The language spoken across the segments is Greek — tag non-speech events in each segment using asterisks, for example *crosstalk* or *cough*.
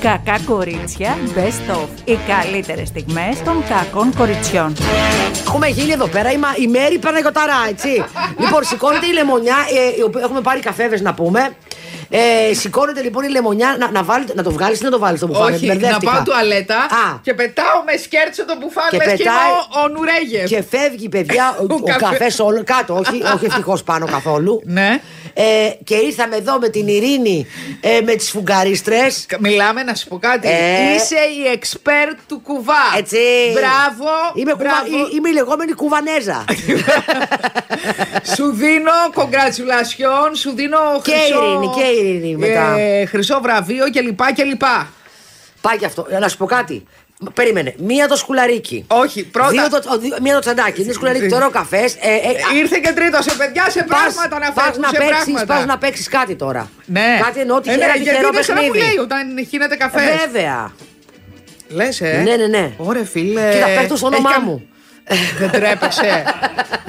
Κακά κορίτσια Best of. Οι καλύτερες στιγμές των κακών κοριτσιών. Έχουμε γίνει εδώ πέρα η, Μα- η Μέρη Παναγιωταρά, έτσι. λοιπόν, σηκώνεται η λεμονιά. Ε, η οποία- έχουμε πάρει καφέδε να πούμε. Ε, σηκώνεται λοιπόν η λεμονιά να, να, βάλει, να το βγάλεις ή να το βάλεις το μπουφάν. Όχι, να μπερδεύτηκα. πάω τουαλέτα Α. και πετάω με σκέρτσο το μπουφάν Και λες και είμαι πετάει- ο, ο Νουρέγεφ. Και φεύγει, παιδιά, ο, Ο ο καφέ- καφές όλο κάτω. Όχι, όχι ευτυχώς πάνω καθόλου. Ναι. Ε, και ήρθαμε εδώ με την Ειρήνη, ε, με τις φουγκαρίστρε. Μιλάμε να σου πω κάτι. Ε. Είσαι η εξπέρ του κουβά. Έτσι. Μπράβο. Είμαι, κουβα, μπράβο. εί- είμαι η λεγόμενη κουβανέζα. *laughs* σου δίνω congratulations, σου δίνω Και χρυσό, Ειρήνη, και Ειρήνη μετά. ε, χρυσό βραβείο και λοιπά και λοιπά. Πάει και αυτό. Ε, Να σου πω κάτι. Περίμενε. Μία το σκουλαρίκι. Όχι, πρώτα. Δύο το, ο, δύο- μία το τσαντάκι. Μία σκουλαρίκι. Τώρα ο καφές. Ε, ε, Ήρθε και τρίτο σε παιδιά, σε πράγματα να πας φέρουν, να σε παίξεις, πράγματα. πας να παίξεις κάτι τώρα. Ναι. Κάτι εννοώ ότι ε, ναι, ένα γιατί τυχερό είναι σαν να μου παιχνίδι. λέει όταν χύνεται καφές. Ε, Βέβαια. Λες, ε. Ναι, ναι, ναι. Ωραία, φίλε. Κοίτα, παίρνω το όνομά Έχει κα- μου. Δεν τρέπεσαι.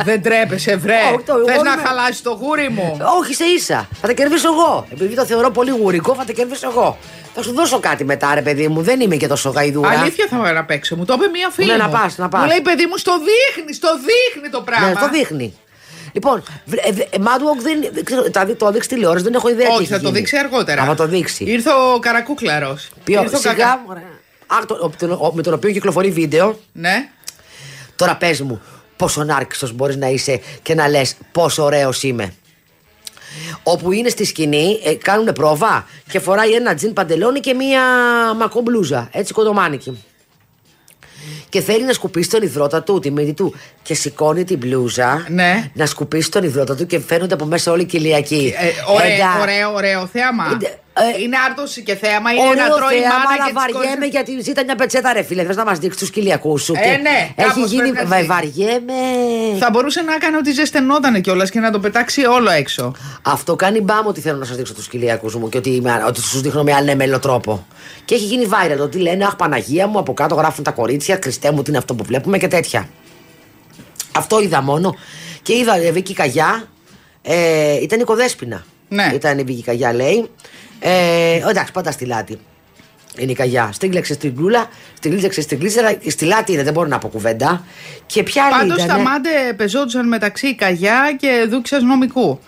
Δεν τρέπεσαι, βρε. Όχι, το- εγώ Θε να είμαι- χαλάσει το γούρι μου; Όχι σε ίσα. Θα τα κερδίσω εγώ. Επειδή το θεωρώ πολύ γουρικό, θα τα κερδίσω εγώ. Θα σου δώσω κάτι μετά, ρε παιδί μου. Δεν είμαι και τόσο γαϊδούρα. Αλήθεια θα να παίξω. Μου το είπε μία φίλη. Ναι, μου. να πας, να πας. Μου λέει, παιδί μου, στο δείχνει, στο δείχνει το πράγμα. Ναι, το δείχνει. Λοιπόν, βρε- ε, δε- ε, Mad Walk δεν. δεν ξέρω, θα δει- το δείξει τηλεόραση, δεν έχω ιδέα. τι Όχι, έχει θα το γίνει. δείξει αργότερα. Α, θα το δείξει. Ήρθε ο Καρακούκλαρος. Ποιο, σιγά, μωρέ. Α, το- ο- τον- ο- με τον οποίο κυκλοφορεί βίντεο. Ναι. Τώρα πες μου, πόσο νάρκιστος μπορείς να είσαι και να λες πόσο ωραίος είμαι. Όπου είναι στη σκηνή, ε, κάνουν πρόβα και φοράει ένα τζιν παντελόνι και μία μακό μπλούζα. Έτσι κοντομάνικη. Και θέλει να σκουπίσει τον υδρότα του, τη μύτη του. Και σηκώνει την μπλούζα Ναι. να σκουπίσει τον υδρότα του και φαίνονται από μέσα όλοι οι κοιλιακοί. Ε, ωραίο, Εντά- ωραίο, ωραίο θέαμα. Ε, ε, είναι άρτωση και θέαμα, είναι Ωραίο να τρώει η θέαμα, μάνα αλλά και τις βαριέμαι κόρες- γιατί ζήτα μια πετσέτα ρε φίλε. Θες να μας δείξεις τους κοιλιακούς σου. Ε, και ναι, Έχει κάπως γίνει. πρέπει να βα- δείξει. Βαριέμαι. Θα μπορούσε να έκανε ότι ζεσθενότανε κιόλας και να το πετάξει όλο έξω. Αυτό κάνει μπάμ ότι θέλω να σας δείξω τους κοιλιακούς μου και ότι, είμαι- ότι του δείχνω με ανέμελο τρόπο. Και έχει γίνει viral ότι λένε Αχ, Παναγία μου, από κάτω γράφουν τα κορίτσια, Χριστέ μου, τι είναι αυτό που βλέπουμε και τέτοια. Αυτό είδα μόνο. Και είδα ε, Βίκυ Καγιά. Ε, ήταν η Κοδέσποινα. Ναι. Ήταν η Βίκυ Καγιά, λέει. Ε, εντάξει, πάντα στη λάτη. Είναι η Καγιά. Στρίγκλεξε στην κλούλα, στρίγκλεξε στην κλίτσερα. Στη λάτη είναι, δεν μπορώ να πω κουβέντα. Και ποια άλλη Πάντως τα ήτανε; μάντε πεζόντουσαν μεταξύ Καγιά και Δούξας Νομικού.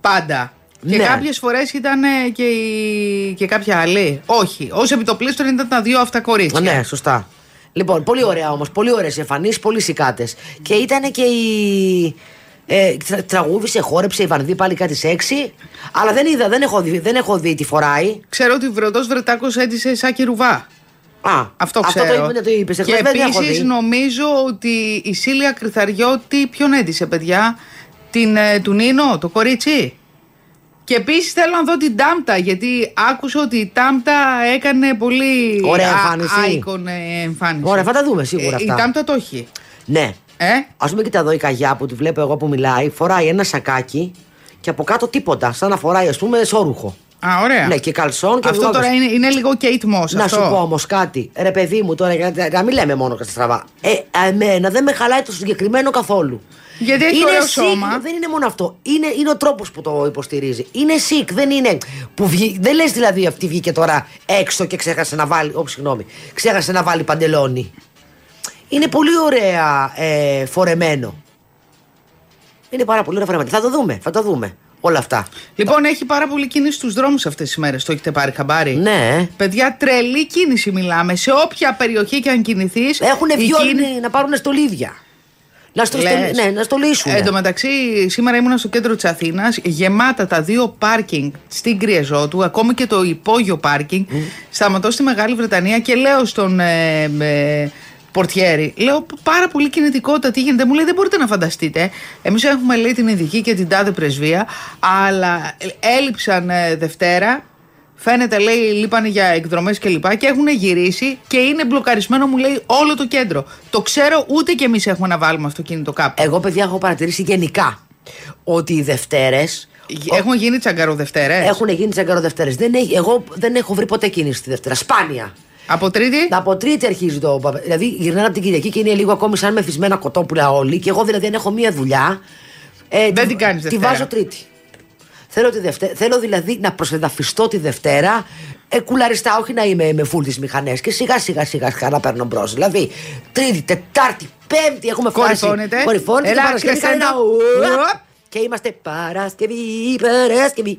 Πάντα. Και Ναι. κάποιες φορές ήταν ε, και, η... και κάποια άλλη. Όχι. Ω επιτοπλίστων ήταν τα δύο αυτά κορίτσια. Ναι, σωστά. Λοιπόν, πολύ ωραία όμως. Πολύ ωραίες εμφανίσεις, πολύ σικάτε. Και ήταν και η. Ε, τρα- τραγούδισε, χόρεψε η Βανδί πάλι κάτι σεξι. Αλλά δεν είδα, δεν έχω δει, δεν έχω δει τι φοράει. Ξέρω ότι ο Βρετός Βρετάκος έντυσε Σάκη Ρουβά. Α, Αυτό Αυτό ξέρω. το είπες, το είπες. Και εχθές, δεν έχω επίσης δει. νομίζω ότι η Σίλια Κρυθαριώτη. Ποιον έντυσε, παιδιά; Την, ε, του Νίνο, το κορίτσι; Και επίσης θέλω να δω την Τάμπτα, γιατί άκουσα ότι η Τάμπτα έκανε πολύ Ωραία α- εμφάνιση. icon, ε, εμφάνιση. Ωραία, θα τα δούμε σίγουρα Ε, Η αυτά. Τάμπτα το έχει. Ναι. Ε; Α πούμε, κοίτα εδώ η καγιά που τη βλέπω εγώ που μιλάει, φοράει ένα σακάκι και από κάτω τίποτα. Σαν να φοράει, ας πούμε, σόρουχο. Α, ωραία. Ναι, και καλσόν και Αυτό βλόγες. τώρα είναι, είναι λίγο Kate Moss. Να αυτό. σου πω όμως κάτι. Ρε, παιδί μου, τώρα, για να- να μην λέμε μόνο κατά στραβά. Ε, εμένα δεν με χαλάει το συγκεκριμένο καθόλου. Γιατί έχει είναι ωραίο sick, σώμα. Δεν είναι μόνο αυτό. Είναι, είναι ο τρόπος που το υποστηρίζει. Είναι sick, δεν είναι. Που βγει, δεν λες δηλαδή αυτή βγήκε τώρα έξω και ξέχασε να βάλει. Ω, συγγνώμη. Ξέχασε να βάλει παντελόνι. Είναι πολύ ωραία ε, φορεμένο. Είναι πάρα πολύ ωραία φορεμένο. Θα το δούμε, θα το δούμε. Όλα αυτά. Λοιπόν, έχει πάρα πολύ κίνηση στους δρόμους αυτές τις μέρες. Το έχετε πάρει χαμπάρι; Ναι. Παιδιά, τρελή κίνηση μιλάμε. Σε όποια περιοχή και αν κινηθείς. Έχουν βγει όλοι να πάρουν στολίδια. Να, στο, Λες. ναι, να στολίσουν. Εν τω μεταξύ, σήμερα ήμουν στο κέντρο της Αθήνας, γεμάτα τα δύο πάρκινγκ στην Κρυεζότου, ακόμη και το υπόγειο πάρκινγκ. Σταματώ στη Μεγάλη Βρετανία και λέω στον ε, ε, πορτιέρι, λέω πάρα πολύ κινητικότητα, τι γίνεται. Μου λέει δεν μπορείτε να φανταστείτε. Εμείς έχουμε λέει την ειδική και την τάδε πρεσβεία, αλλά έλειψαν ε, Δευτέρα. Φαίνεται, λέει, λείπανε για εκδρομές και λοιπά και έχουν γυρίσει και είναι μπλοκαρισμένο, μου λέει, όλο το κέντρο. Το ξέρω, ούτε κι εμείς έχουμε να βάλουμε αυτοκίνητο κάπου. Εγώ, παιδιά, έχω παρατηρήσει γενικά ότι οι Δευτέρες. Έχουν γίνει τσαγκαροδευτέρες. Έχουν γίνει τσαγκαροδευτέρες. Δεν έχει- εγώ δεν έχω βρει ποτέ κίνηση τη Δευτέρα. Σπάνια. Από τρίτη; Από τρίτη αρχίζει το. παπα- Δηλαδή γυρνάνε από την Κυριακή και είναι λίγο ακόμη σαν μεθυσμένα κοτόπουλα όλοι. Και εγώ δηλαδή αν έχω μία δουλειά. Ε, Δεν τη- την κάνεις Τη Δευτέρα. βάζω τρίτη. Θέλω, τη Δευτέ- θέλω δηλαδή να προσεδαφιστώ τη Δευτέρα ε, κουλαριστά, όχι να είμαι με φούλ τις μηχανές και σιγά σιγά σιγά σιγά να παίρνω μπρος. Δηλαδή, Τρίτη, Τετάρτη, Πέμπτη έχουμε φτάσει. Κορυφώνεται. Κορυφώνεται και Έλα, Παρασκευή κλειστέ κάνει ένα ένα. ουαπ. Ουαπ. Και είμαστε Παρασκευή, Παρασκευή.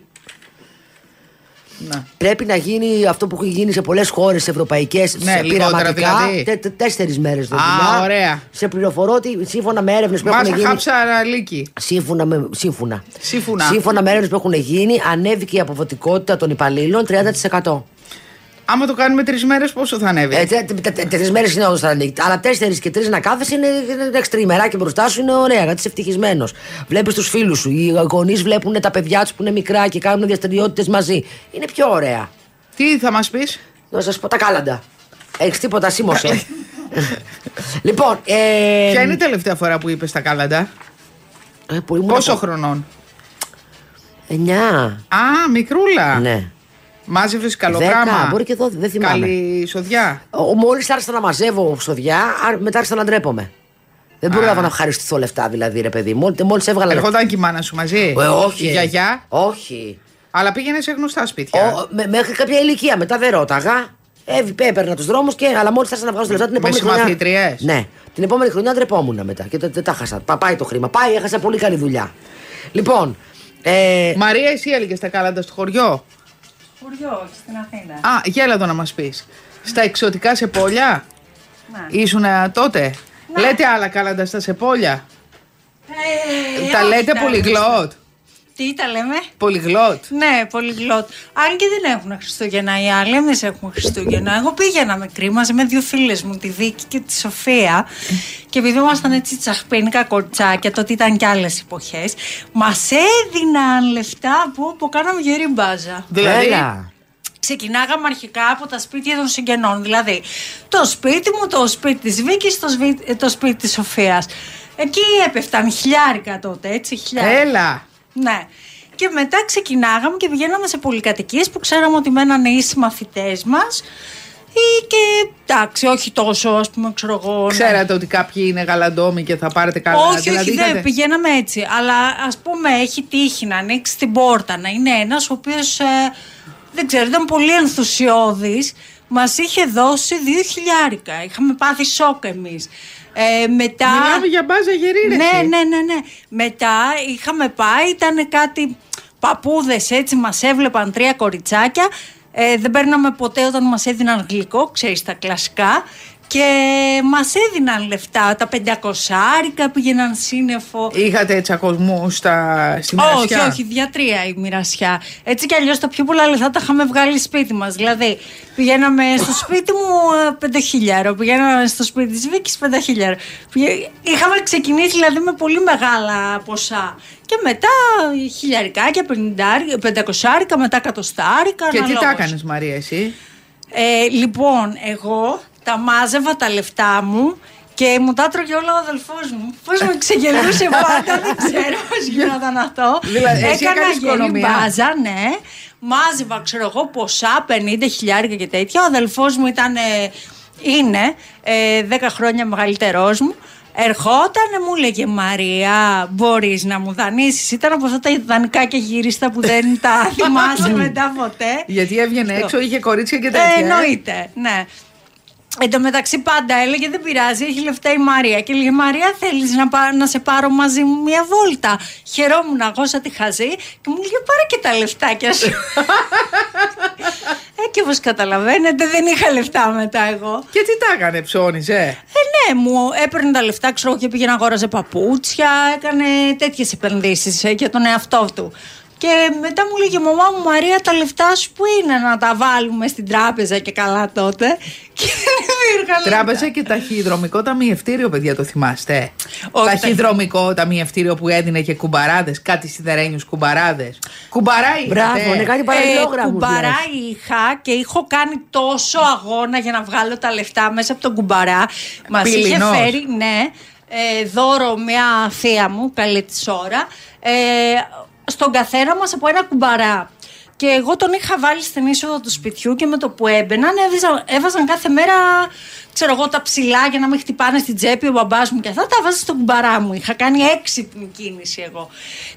Να. Πρέπει να γίνει αυτό που έχει γίνει σε πολλές χώρες ευρωπαϊκές. Ναι, σε λιγότερα πειραματικά. δηλαδή. Τέσσερις μέρες Α, δουλειά. ωραία. Σε πληροφορώ ότι σύμφωνα με έρευνες που έχουν Μάσα γίνει. χάψα αραλίκι. Σύμφωνα με, σύμφωνα. Σύμφωνα. Σύμφωνα με έρευνες που έχουν γίνει, ανέβηκε η αποδοτικότητα των υπαλλήλων 30%. Άμα το κάνουμε τρεις μέρες, πόσο θα ανέβει; Ε, Τρεις μέρες είναι όντω θα ανοίγει. Αλλά τέσσερις και τρεις να κάθεσαι είναι είναι εξτριμερά και μπροστά σου είναι ωραία, γιατί είσαι ευτυχισμένος. Βλέπεις τους φίλους σου. Οι γονείς βλέπουν τα παιδιά τους που είναι μικρά και κάνουν διαστηριότητες μαζί. Είναι πιο ωραία. Τι θα μας πεις; Να σας πω τα κάλαντα. Έχεις τίποτα, σήμωσε. *laughs* λοιπόν. Ε, Ποια είναι η τελευταία φορά που είπες τα κάλαντα; ε, που ήμουν Πόσο από- χρονών; Εννιά. Α, μικρούλα. Ναι. Μάζευε Δέκα, καλογράμμα. μπορεί και δώδεκα, δεν θυμάμαι. Καλή σοδιά. Μόλις άρχισα να μαζεύω σοδιά, α- μετά άρχισα να ντρέπομαι. Δεν πρόλαβα να ευχαριστηθώ λεφτά, δηλαδή, ρε παιδί. Μόλι έβγαλα λεφτά. Ερχόταν και η μάνα σου μαζί. Ε, όχι. Η γιαγιά; Όχι. Αλλά πήγαινε σε γνωστά σπίτια. Ο, με- μέχρι κάποια ηλικία. Μετά δεν ρώταγα. Έβη, έπαιρνα τους δρόμους και. Αλλά μόλις άρχισα να βγάζω λεφτά την Με επόμενη χρονιά. συμμαθήτριες; Ναι. Την επόμενη χρονιά ντρεπόμουν μετά. Και δεν δεν τα χάσα. Πα- Πάει το χρήμα. Πάει, έχασα πολύ καλή δουλειά. Λοιπόν. Ε, Μαρία, εσύ έλεγε τα κάλαντα στο χωριό; Χωριό, όχι, στην Αθήνα. Α, γέλα εδώ να μας πεις. Στα εξωτικά σε πόλια; Ναι. Ήσουν τότε; Λέτε άλλα κάλαντα στα σεπόλια. Ε, τα όχι, λέτε τα- πολυγλώτ. Τι τα λέμε; Πολυγλώτ. Ναι, πολυγλώτ. Αν και δεν έχουν Χριστούγεννα οι άλλοι, εμείς έχουμε Χριστούγεννα. Εγώ πήγαινα μικρή μαζί με δύο φίλες μου, τη Βίκη και τη Σοφία. Και επειδή ήμασταν έτσι τσαχπίνικα κορτσάκια, τότε ήταν και άλλες εποχές, μας έδιναν λεφτά που, που κάναμε γερή μπάζα. Δηλαδή; έλα. Ξεκινάγαμε αρχικά από τα σπίτια των συγγενών. Δηλαδή, το σπίτι μου, το σπίτι της Βίκης, το, σβι- το σπίτι της Σοφίας. Εκεί έπεφταν χιλιάρικα τότε, έτσι, χιλιάρικα. Έλα. Ναι. Και μετά ξεκινάγαμε και πηγαίναμε σε πολυκατοικίες που ξέραμε ότι μένανε οι συμμαθητές μας ή και εντάξει, όχι τόσο, ας πούμε, ξέρω εγώ. ναι. Ξέρατε ότι κάποιοι είναι γαλαντόμοι και θα πάρετε καλά. Όχι, δηλαδή, όχι, δεν είχατε- πηγαίναμε έτσι. Αλλά ας πούμε, έχει τύχει να ανοίξει την πόρτα, να είναι ένας ο οποίος δεν ξέρω, ήταν πολύ ενθουσιώδης. Μας είχε δώσει δύο χιλιάρικα. Είχαμε πάθει σοκ εμείς. Ε, μετά. Μιλάμε για μπάζα γερή, ρε, Ναι, εσύ. ναι, ναι, ναι. Μετά είχαμε πάει, ήταν κάτι παππούδες έτσι, μας έβλεπαν τρία κοριτσάκια. Ε, δεν παίρναμε ποτέ όταν μας έδιναν γλυκό, ξέρεις τα κλασικά. Και μας έδιναν λεφτά, τα 500 άρικα πήγαιναν σύννεφο. Είχατε τσακωμού στα... στη Όχι, μοιρασιά. όχι, δια-τρία η μοιρασιά. Έτσι κι αλλιώς τα πιο πολλά λεφτά τα είχαμε βγάλει σπίτι μας. Δηλαδή, πηγαίναμε στο σπίτι μου ε, πενταχίλιαρο, πηγαίναμε στο σπίτι της Βίκης πενταχίλιαρο. Πηγα- Είχαμε ξεκινήσει δηλαδή με πολύ μεγάλα ποσά. Και μετά χιλιαρικάκια, πενηντάρι- πεντακοσάρικα, μετά κατοστάρικα. Και τι τα αναλόγως. έκανες, Μαρία, εσύ; Ε, λοιπόν, εγώ τα μάζευα τα λεφτά μου και μου τα τρώγε όλα ο αδελφός μου. Πώς με ξεγελούσε πάντα, δεν ξέρω πώς γινόταν αυτό. Δηλαδή, εσύ Έκανα έκανες γερή οικονομία. μπάζα, ναι. Μάζευα, ξέρω εγώ, ποσά, 50 χιλιάρικα και τέτοια. Ο αδελφός μου ήταν, ε, είναι ε, 10 χρόνια μεγαλύτερός μου. Ερχόταν, μου έλεγε Μαρία, μπορείς να μου δανείσεις. Ήταν από αυτά τα δανεικά και γύριστα που δεν τα θυμάσαι *laughs* μετά ποτέ. Γιατί έβγαινε Αυτό. έξω, είχε κορίτσια και Ε, τέτοια. ε; εννοείται, ναι. Εν τω μεταξύ πάντα έλεγε δεν πειράζει, έχει λεφτά η Μαρία. Και έλεγε Μαρία θέλεις να, πά- να σε πάρω μαζί μου μια βόλτα. Χαιρόμουν εγώ σαν τη χαζή και μου έλεγε πάρε και τα λεφτάκια σου. ε, και όπως καταλαβαίνετε δεν είχα λεφτά μετά εγώ. Και τι τα έκανε, ψώνιζε; Ε, ναι, μου έπαιρνε τα λεφτά, ξέρω και πήγαινε αγόραζε παπούτσια, έκανε τέτοιες επενδύσεις ε, για τον εαυτό του. Και μετά μου λέγε μαμά μου Μαρία τα λεφτά σου που είναι να τα βάλουμε στην τράπεζα και καλά τότε. *laughs* Και δεν υπήρχαν λεφτά. Τράπεζα και ταχυδρομικό ταμιευτήριο, παιδιά, το θυμάστε; Όχι, ταχυδρομικό ταμιευτήριο που έδινε και κουμπαράδες, κάτι σιδερένιους κουμπαράδες. Κουμπαρά Μπράβο, είχατε. είναι κάτι παραλληλόγραμμος. Ε, κουμπαρά είχα και έχω κάνει τόσο αγώνα για να βγάλω τα λεφτά μέσα από τον κουμπαρά. Μας είχε Πυληνός. φέρει, ναι, ε, δώρο μια θεία μου, καλή της ώρα, ε, στον καθένα μας από ένα κουμπαρά. Και εγώ τον είχα βάλει στην είσοδο του σπιτιού και με το που έμπαιναν έβαζαν, έβαζαν κάθε μέρα ξέρω εγώ τα ψηλά για να μην χτυπάνε στην τσέπη ο μπαμπάς μου και αυτά τα βάζα στον κουμπαρά μου. Είχα κάνει έξυπνη κίνηση εγώ.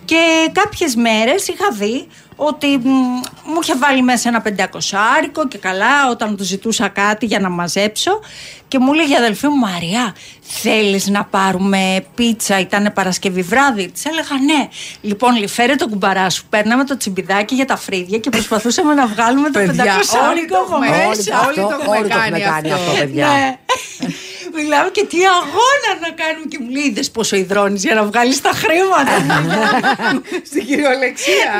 Και κάποιες μέρες είχα δει ότι μ, μου είχε βάλει μέσα ένα πεντακοσάρικο και καλά όταν του ζητούσα κάτι για να μαζέψω και μου λέγει η αδελφή μου Μαριά θέλεις να πάρουμε πίτσα ήταν Παρασκευή βράδυ; Της έλεγα ναι λοιπόν λι, φέρε το κουμπαρά σου παίρναμε το τσιμπιδάκι για τα φρύδια και προσπαθούσαμε να βγάλουμε το Παιδιά, όλοι πεντακοσάρικο το από έχουμε. Όλοι μέσα το- Όλοι το αυτό- έχουμε όλοι το κάνει έχουμε κάνει αυτό. αυτό, παιδιά. ναι. Μιλάω και τι αγώνα να κάνουμε και μου λέει είδες πόσο υδρώνεις για να βγάλεις τα χρήματα *laughs* Στην κυριολεξία.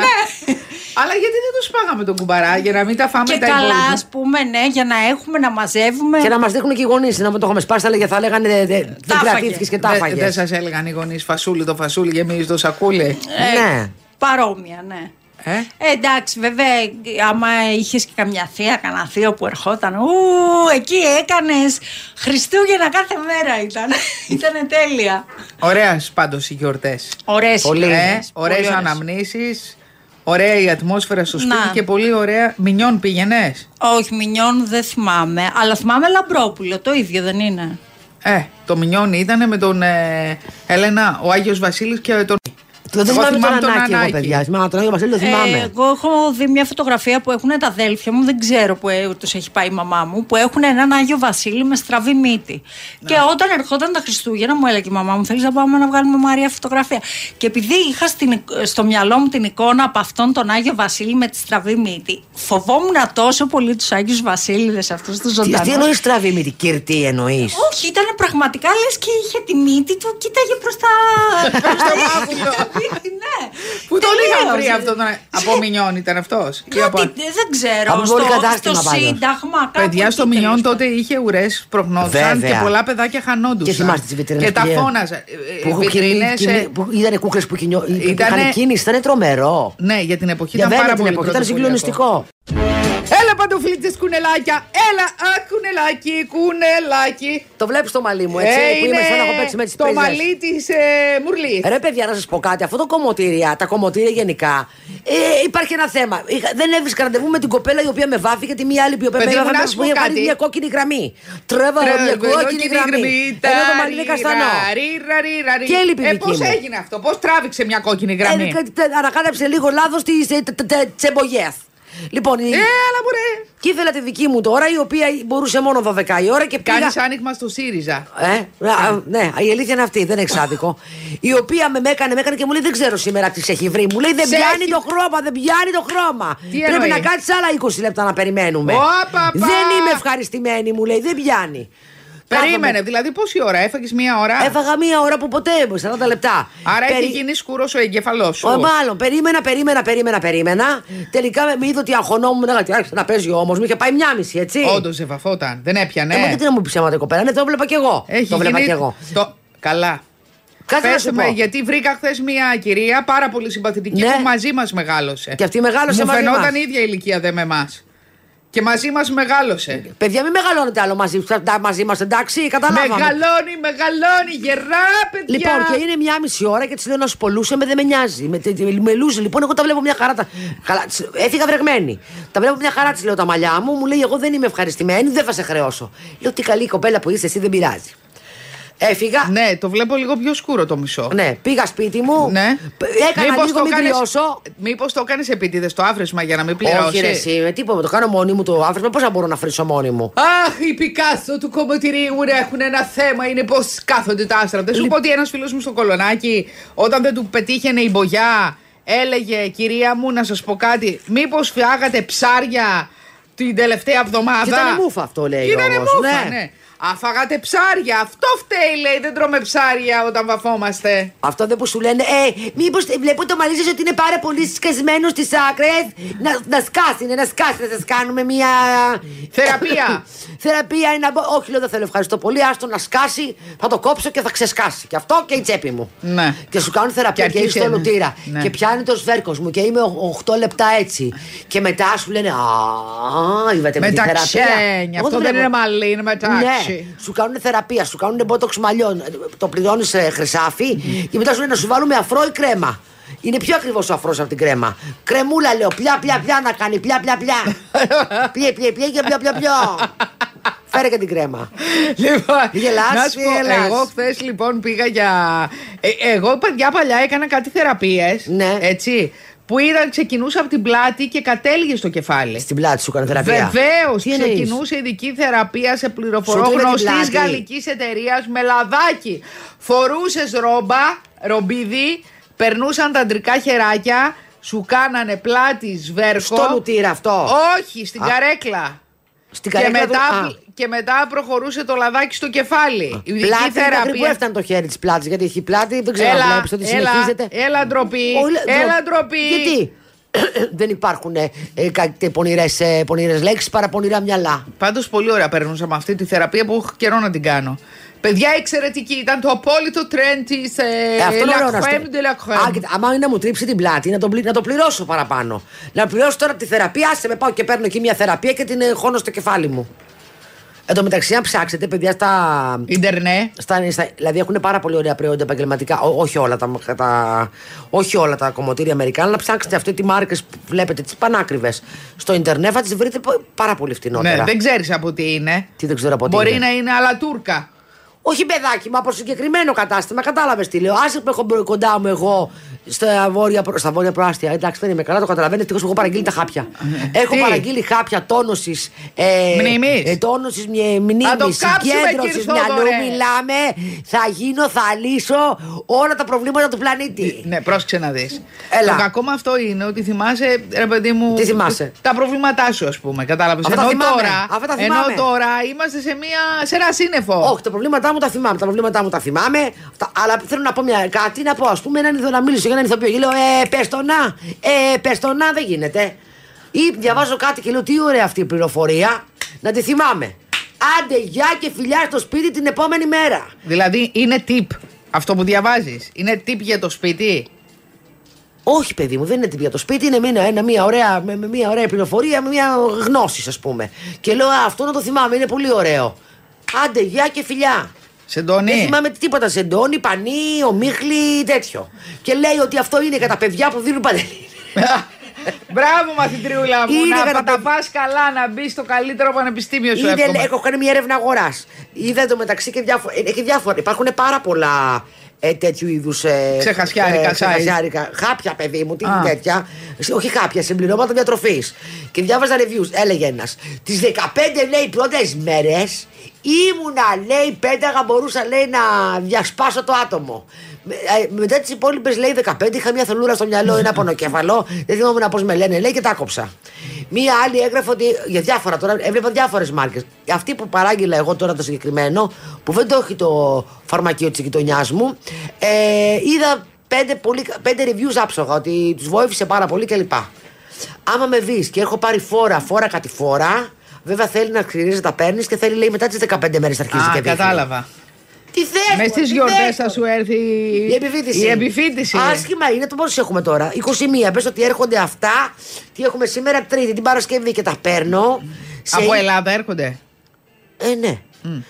Αλλά γιατί δεν το σπάγαμε τον κουμπαρά για να μην τα φάμε και τα καλά υπόλοιπα. ας πούμε ναι για να έχουμε να μαζεύουμε Και να μας δείχνουν και οι γονείς. Να μην το έχουμε σπάσει, θα λέγε- θα λέγανε «Δε- δε- δεν Τα κρατήθηκες και τα Δεν έφαγε. δεν σας έλεγαν οι γονείς φασούλι το φασούλι και εμεί το σακούλι. Ναι. παρόμοια ναι Ε; Ε, εντάξει, βέβαια, άμα είχες και καμιά θεία, κανένα θείο που ερχόταν. Ου, εκεί έκανες Χριστούγεννα κάθε μέρα ήταν. *laughs* ήταν τέλεια. Ωραία πάντως οι γιορτές. Ωραίες Πολύ. Ε, ωραίες αναμνήσεις. Ωραία η ατμόσφαιρα στο σπίτι Να. και πολύ ωραία. Μηνιών πήγαινες; Όχι, μηνιών δεν θυμάμαι. Αλλά θυμάμαι Λαμπρόπουλο, το ίδιο δεν είναι; Ε, το μηνιόν ήταν με τον ε, Έλενα, ο Άγιος Βασίλης και τον... Το δεν Εγώ θυμάμαι τον θυμάμαι τον Ανάκη, εγώ Ανάκη. παιδιά. Θυμάμαι τον Άγιο Βασίλη, το Ε, θυμάμαι. εγώ έχω δει μια φωτογραφία που έχουν τα αδέλφια μου, δεν ξέρω που ε, τους έχει πάει η μαμά μου, που έχουν έναν Άγιο Βασίλη με στραβή μύτη. Και όταν ερχόταν τα Χριστούγεννα, μου έλεγε η μαμά μου: Θέλεις να πάμε να βγάλουμε Μαρία φωτογραφία; Και επειδή είχα στην, εικ- στο μυαλό μου την εικόνα από αυτόν τον Άγιο Βασίλη με τη στραβή μύτη, φοβόμουν τόσο πολύ τους Άγιους Βασίλειδε αυτούς τους Τι, ζωντανούς. τι εννοείς τραβή με την κυρτή εννοείς; Όχι, ήταν πραγματικά λες και είχε τη μύτη του, κοίταγε προς τα. *laughs* προς *laughs* τα ναι. Πού τον είχαν τελείως. βρει αυτό τον... Από μηνιόν ήταν αυτός. Ή από... Κάτι, δεν ξέρω. Από πολύ στο, κατάστημα στο πάντως. Σύνταγμα. κάπου Παιδιά εκεί στο Μινιόν τέλος τότε είχε ουρές προγνώθησαν Βέβαια. και πολλά παιδάκια χανόντουσαν. Και θυμάστε τις βιτρίνες Και τα που είχε- φώναζαν. Που, έχουν Βιτρίνες, κινη- ε, κινη- που ήταν κούκλες που κινιό- που Ήτανε- είχαν κίνηση, ήταν τρομερό. Ναι, για την εποχή Για ήταν πάρα βέβαια την πολύ εποχή ήταν πρωτοποριακό. συγκλονιστικό. Έλα παντοφλίτσες κουνελάκια. Έλα, α, κουνελάκι, κουνελάκι. Το βλέπεις το μαλλί μου, έτσι. Ε, που είμαι σαν να έχω παίξει με τις το μαλλί της ε, Μουρλής. Ρε παιδιά, να σας πω κάτι. Αυτό το κομμωτήρια, τα κομμωτήρια γενικά, ε, υπάρχει ένα θέμα. Είχα- δεν έβρισκα ραντεβού με την κοπέλα η οποία με βάφη και τη μία άλλη η οποία Παιδί με μου, να βάφη σου που πω είχε κάτι. βάλει μια κόκκινη γραμμή. Τρέβαλα μια κόκκινη γραμμή. Ενώ το μαλλί είναι καστανό. Και έλειπε η Ε, δική πώς μου. έγινε αυτό, πώς τράβηξε μια κόκκινη γραμμή. Ε, τε- Ανακάλυψε λίγο λάθος τη τσεμπογιέθ. Λοιπόν, η- Ε, αλλά μωρέ. και ήθελα τη δική μου τώρα, η οποία μπορούσε μόνο 12 η ώρα και πήγα. Κάνεις άνοιγμα στο ΣΥΡΙΖΑ. Ε, α, ναι, η αλήθεια είναι αυτή, δεν έχει άδικο. η οποία με έκανε, με έκανε και μου λέει: Δεν ξέρω σήμερα τι σε έχει βρει. Μου λέει: Δεν Σε πιάνει έχει- το χρώμα, δεν πιάνει το χρώμα. Τι Πρέπει εννοείς; να κάτσεις άλλα 20 λεπτά να περιμένουμε. Ω, παπά. Δεν είμαι ευχαριστημένη, μου λέει: Δεν πιάνει. Περίμενε, Κάθομαι. δηλαδή πόση ώρα, έφαγες μία ώρα; Έφαγα μία ώρα που ποτέ, 40 λεπτά. Άρα Περι- έχει γίνει σκούρος ο εγκέφαλό σου. Ο, μάλλον, περίμενα, περίμενα, περίμενα, περίμενα. Τελικά με, με είδε ότι αγχωνόμουν, έλεγα, άρχισε να παίζει όμω. Μου είχε πάει μια μισή, έτσι. Όντως σε βαφόταν. Δεν έπιανε. Ε, μα γιατί να μου πει ψέματα η κοπέλα, ναι, το έβλεπα κι εγώ. Έχει το βλέπα γίνει... κι εγώ. Το... Καλά. Κάτσε να Πες σου με, πω. γιατί βρήκα χθες μια κυρία πάρα πολύ συμπαθητική Ναι. που μαζί μας μεγάλωσε. Και αυτή μεγάλωσε Μου μαζί φαινόταν μας. η ίδια ηλικία δε με εμάς. Και μαζί μας μεγάλωσε. Παιδιά, μην μεγαλώνετε άλλο μαζί, τα- μαζί μας, εντάξει, καταλάβαμε. Μεγαλώνει, μεγαλώνει, γερά, παιδιά. Λοιπόν, και είναι μια μισή ώρα και της λέω να σου πολλούσε, με δεν με νοιάζει. Με, τε- τε- με λούζει, λοιπόν, εγώ τα βλέπω μια χαρά. Τα, καλά, της- έφυγα βρεγμένη. Τα βλέπω μια χαρά, της λέω τα μαλλιά μου, μου λέει: Εγώ δεν είμαι ευχαριστημένη, δεν θα σε χρεώσω. Λέω: Τι καλή κοπέλα που είσαι, εσύ δεν πειράζει. Έφυγα. Ναι, το βλέπω λίγο πιο σκούρο το μισό. Ναι, πήγα σπίτι μου. Ναι. π- Έκανα Μήπως λίγο το μην κάνεις- κρυώσω. Μήπως το κάνεις επίτηδες το άφρεσμα για να μην πληρώσει. Όχι, ρε, εσύ, με τίποτα, το κάνω μόνη μου το άφρισμα. Πώς θα μπορώ να φρύσω μόνη μου; Αχ, οι Πικάσο του κομμωτηρίου ρε, έχουν ένα θέμα. Είναι πώς κάθονται τα άστρα. Δεν σου πω ότι ένας φίλος μου στο κολονάκι, όταν δεν του πετύχαινε η μπογιά, έλεγε Κυρία μου, να σας πω κάτι. Μήπως φιάγατε ψάρια την τελευταία εβδομάδα; Και ήτανε μούφα αυτό, λέει Ήτανε όμως, μούφα, ναι. ναι. Αφάγατε ψάρια. Αυτό φταίει, λέει. Δεν τρώμε ψάρια όταν βαφόμαστε. Αυτό δεν που σου λένε, Ε, μήπως βλέπω το μαλλί σας ότι είναι πάρα πολύ σκασμένο στις άκρες. Να, να σκάσει, ναι, να σκάσει, να σας κάνουμε μια. Θεραπεία. *laughs* Θεραπεία είναι να μπω. Όχι, λέω δεν θέλω, ευχαριστώ πολύ. Άστο να σκάσει, θα το κόψω και θα ξεσκάσει. Και αυτό και η τσέπη μου. Ναι. Και σου κάνουν θεραπεία Και και, αρχίζει είσαι στο ένα. λουτήρα. Ναι. Και πιάνει το σβέρκος μου και είμαι 8 λεπτά έτσι. Και μετά σου λένε Α, είδατε με Με τη τα θεραπεία. ξένια. Εγώ Αυτό δεν βλέπω. είναι μαλλί, είναι μετάξι. Ναι, σου κάνουν θεραπεία, σου κάνουν μπότοξ μαλλιών. Το πληρώνεις χρυσάφι και μετά σου λένε να σου βάλουμε αφρό ή κρέμα. Είναι πιο ακριβώς ο αφρός από την κρέμα. Κρεμούλα λέω, πια πια πια να κάνει, πια πια πια. Πλιέ πλιέ πλιέ και πια πια πια. Φέρε και την κρέμα. Λοιπόν, Γελάς να σου ή πω, γελάς; εγώ χθες λοιπόν πήγα για. Ε, εγώ παιδιά παλιά έκανα κάτι θεραπείες. Ναι. Έτσι. Που ήταν, ξεκινούσε από την πλάτη και κατέληγε στο κεφάλι. Στην πλάτη σου έκανε θεραπεία. Βεβαίως, Τι εννοείς; ξεκινούσε ειδική θεραπεία σε Σου πληροφορό τρίβε την γνωστής πλάτη. γαλλικής εταιρείας με λαδάκι. Φορούσες ρόμπα, ρομπίδι, περνούσαν τα αντρικά χεράκια, σου κάνανε πλάτη σβέρκο. Στο νουτήρα αυτό. Όχι, στην Α. καρέκλα. Στην Και καρέκλα μετά, του- Α. και μετά προχωρούσε το λαδάκι στο κεφάλι. Η ειδική Πλάτη μέχρι που θεραπεία. έφτανε το χέρι τη πλάτη. Γιατί έχει πλάτη, δεν ξέρω αν Έλα, βλέπεις ότι έλα, συνεχίζεται. έλα ντροπή, Όλα- έλα ντρο- ντροπή. Γιατί; *coughs* Δεν υπάρχουν ε, ε, κάτι πονηρές, ε, πονηρές λέξεις παρά πονηρά μυαλά. Πάντως πολύ ωραία περνούσα με αυτή τη θεραπεία που έχω καιρό να την κάνω. Παιδιά εξαιρετική, ήταν το απόλυτο trend της Ε, αυτό είναι La ωραίο να crème στο- de la crème. Α, κοίτα, άμα είναι να μου τρίψει την πλάτη, να το, πλη- να το πληρώσω παραπάνω. Να πληρώσω τώρα τη θεραπεία, άσε με πάω και παίρνω εκεί μια θεραπεία και την ε, χώνω στο κεφάλι μου. Εν τω μεταξύ, αν ψάξετε, παιδιά, στα, Ιντερνετ. Στα, στα, δηλαδή έχουν πάρα πολύ ωραία προϊόντα επαγγελματικά. Ό, όχι, όλα τα, τα, όχι όλα τα κομμωτήρια Αμερικάνα, αλλά ψάξτε αυτή τη μάρκες που βλέπετε, τις πανάκριβες στο Ιντερνετ, θα τις βρείτε πο- πάρα πολύ φτηνότερα. Ναι, δεν ξέρεις από τι είναι. Τι δεν ξέρω από τι Μπορεί είναι. να είναι αλατούρκα. Όχι, παιδάκι, μα από συγκεκριμένο κατάστημα, κατάλαβες τι λέω. Άσε που έχω μπρο- κοντά μου εγώ στα βόρεια, προ- στα βόρεια προάστια. Εντάξει, δεν είμαι καλά, το καταλαβαίνετε. Ευτυχώς έχω παραγγείλει τα χάπια. έχω Τι; παραγγείλει χάπια τόνωσης. Ε, Μνήμης; Ε, τόνωσης μνήμης. Θα το κάψουμε, συγκέντρωσης κύριε μυαλού. Θόδωρε. Μιλάμε. Θα γίνω, θα λύσω όλα τα προβλήματα του πλανήτη. Ναι, πρόσεξε να δεις. Έλα. Το κακό με αυτό είναι ότι θυμάσαι, ρε παιδί μου. Τι θυμάσαι; Τα προβλήματά σου, ας πούμε. Κατάλαβες. Αυτά τα Ενώ, θυμάμαι. τώρα, Αυτά τα ενώ θυμάμαι. τώρα είμαστε σε, μια, σε ένα σύννεφο. Όχι, τα προβλήματά μου τα θυμάμαι. Τα προβλήματά μου τα θυμάμαι. Αυτά- αλλά θέλω να πω μια, κάτι να πω. Α πούμε, έναν ηθο, να μιλήσω για έναν ηθοποιό. Και λέω, Ε, πες το να. Ε, πες το να, δεν γίνεται. Ή διαβάζω κάτι και λέω, Τι ωραία αυτή η πληροφορία. Να τη θυμάμαι. Άντε, γεια και φιλιά στο σπίτι την επόμενη μέρα. Δηλαδή είναι tip αυτό που διαβάζεις; Είναι tip για το σπίτι; Όχι, παιδί μου, δεν είναι για το σπίτι, είναι μια, ένα, μια, ωραία, με, με μια ωραία πληροφορία, με μια γνώση, ας πούμε. Και λέω, Α, αυτό να το θυμάμαι, είναι πολύ ωραίο. Άντε, γεια και φιλιά. Σεντόνι. Δεν θυμάμαι τίποτα. Σεντόνι, πανί, ομίχλη, τέτοιο. Και λέει ότι αυτό είναι για τα παιδιά που δίνουν παντελή. *laughs* Μπράβο, μαθητριούλα μου. Είναι να κατά τα παιδί. πα καλά, να μπεις στο καλύτερο πανεπιστήμιο σου. Είναι, εύχομαι. έχω κάνει μια έρευνα αγοράς. Είδα εντωμεταξύ και διάφορα. Έχει διάφορα. Υπάρχουν πάρα πολλά ε, τέτοιου είδους. Ε, Ξεχασιάρικα size. ξεχασιάρικα. Χάπια, παιδί μου, τι Α. τέτοια. Σε- Όχι χάπια, συμπληρώματα διατροφής. Και διάβαζα reviews. Έλεγε ένας. Τις 15 λέει πρώτες μέρες ήμουνα, λέει, πέταγα, μπορούσα, λέει, να διασπάσω το άτομο. Με- ε, Μετά τις υπόλοιπες, λέει, 15 είχα μια θολούρα στο μυαλό, ένα πονοκέφαλο. Δεν θυμόμουν πώς με λένε, λέει, και τα κόψα. Μία άλλη έγραφε ότι. Για διάφορα τώρα, έβλεπα διάφορες μάρκες. Αυτή που παράγγειλα εγώ τώρα το συγκεκριμένο, που δεν το έχει το φαρμακείο της γειτονιάς μου, ε, είδα πέντε, πολύ, πέντε reviews άψογα ότι τους βοήθησε πάρα πολύ κλπ. Άμα με δεις και έχω πάρει φόρα, φόρα κάτι φόρα, βέβαια θέλει να ξυρίζει τα παίρνεις και θέλει λέει μετά τις 15 μέρες θα αρχίσει Α, και δείχνει. κατάλαβα. Τι θες! Μες στις γιορτές θα σου έρθει Η επιφύτηση. Η επιφύτηση. Άσχημα είναι το πόσο έχουμε τώρα. 21. Πες ότι έρχονται αυτά. Τι έχουμε σήμερα, Τρίτη, την Παρασκευή και τα παίρνω. Σε... Από Ελλάδα έρχονται. Ε, ναι.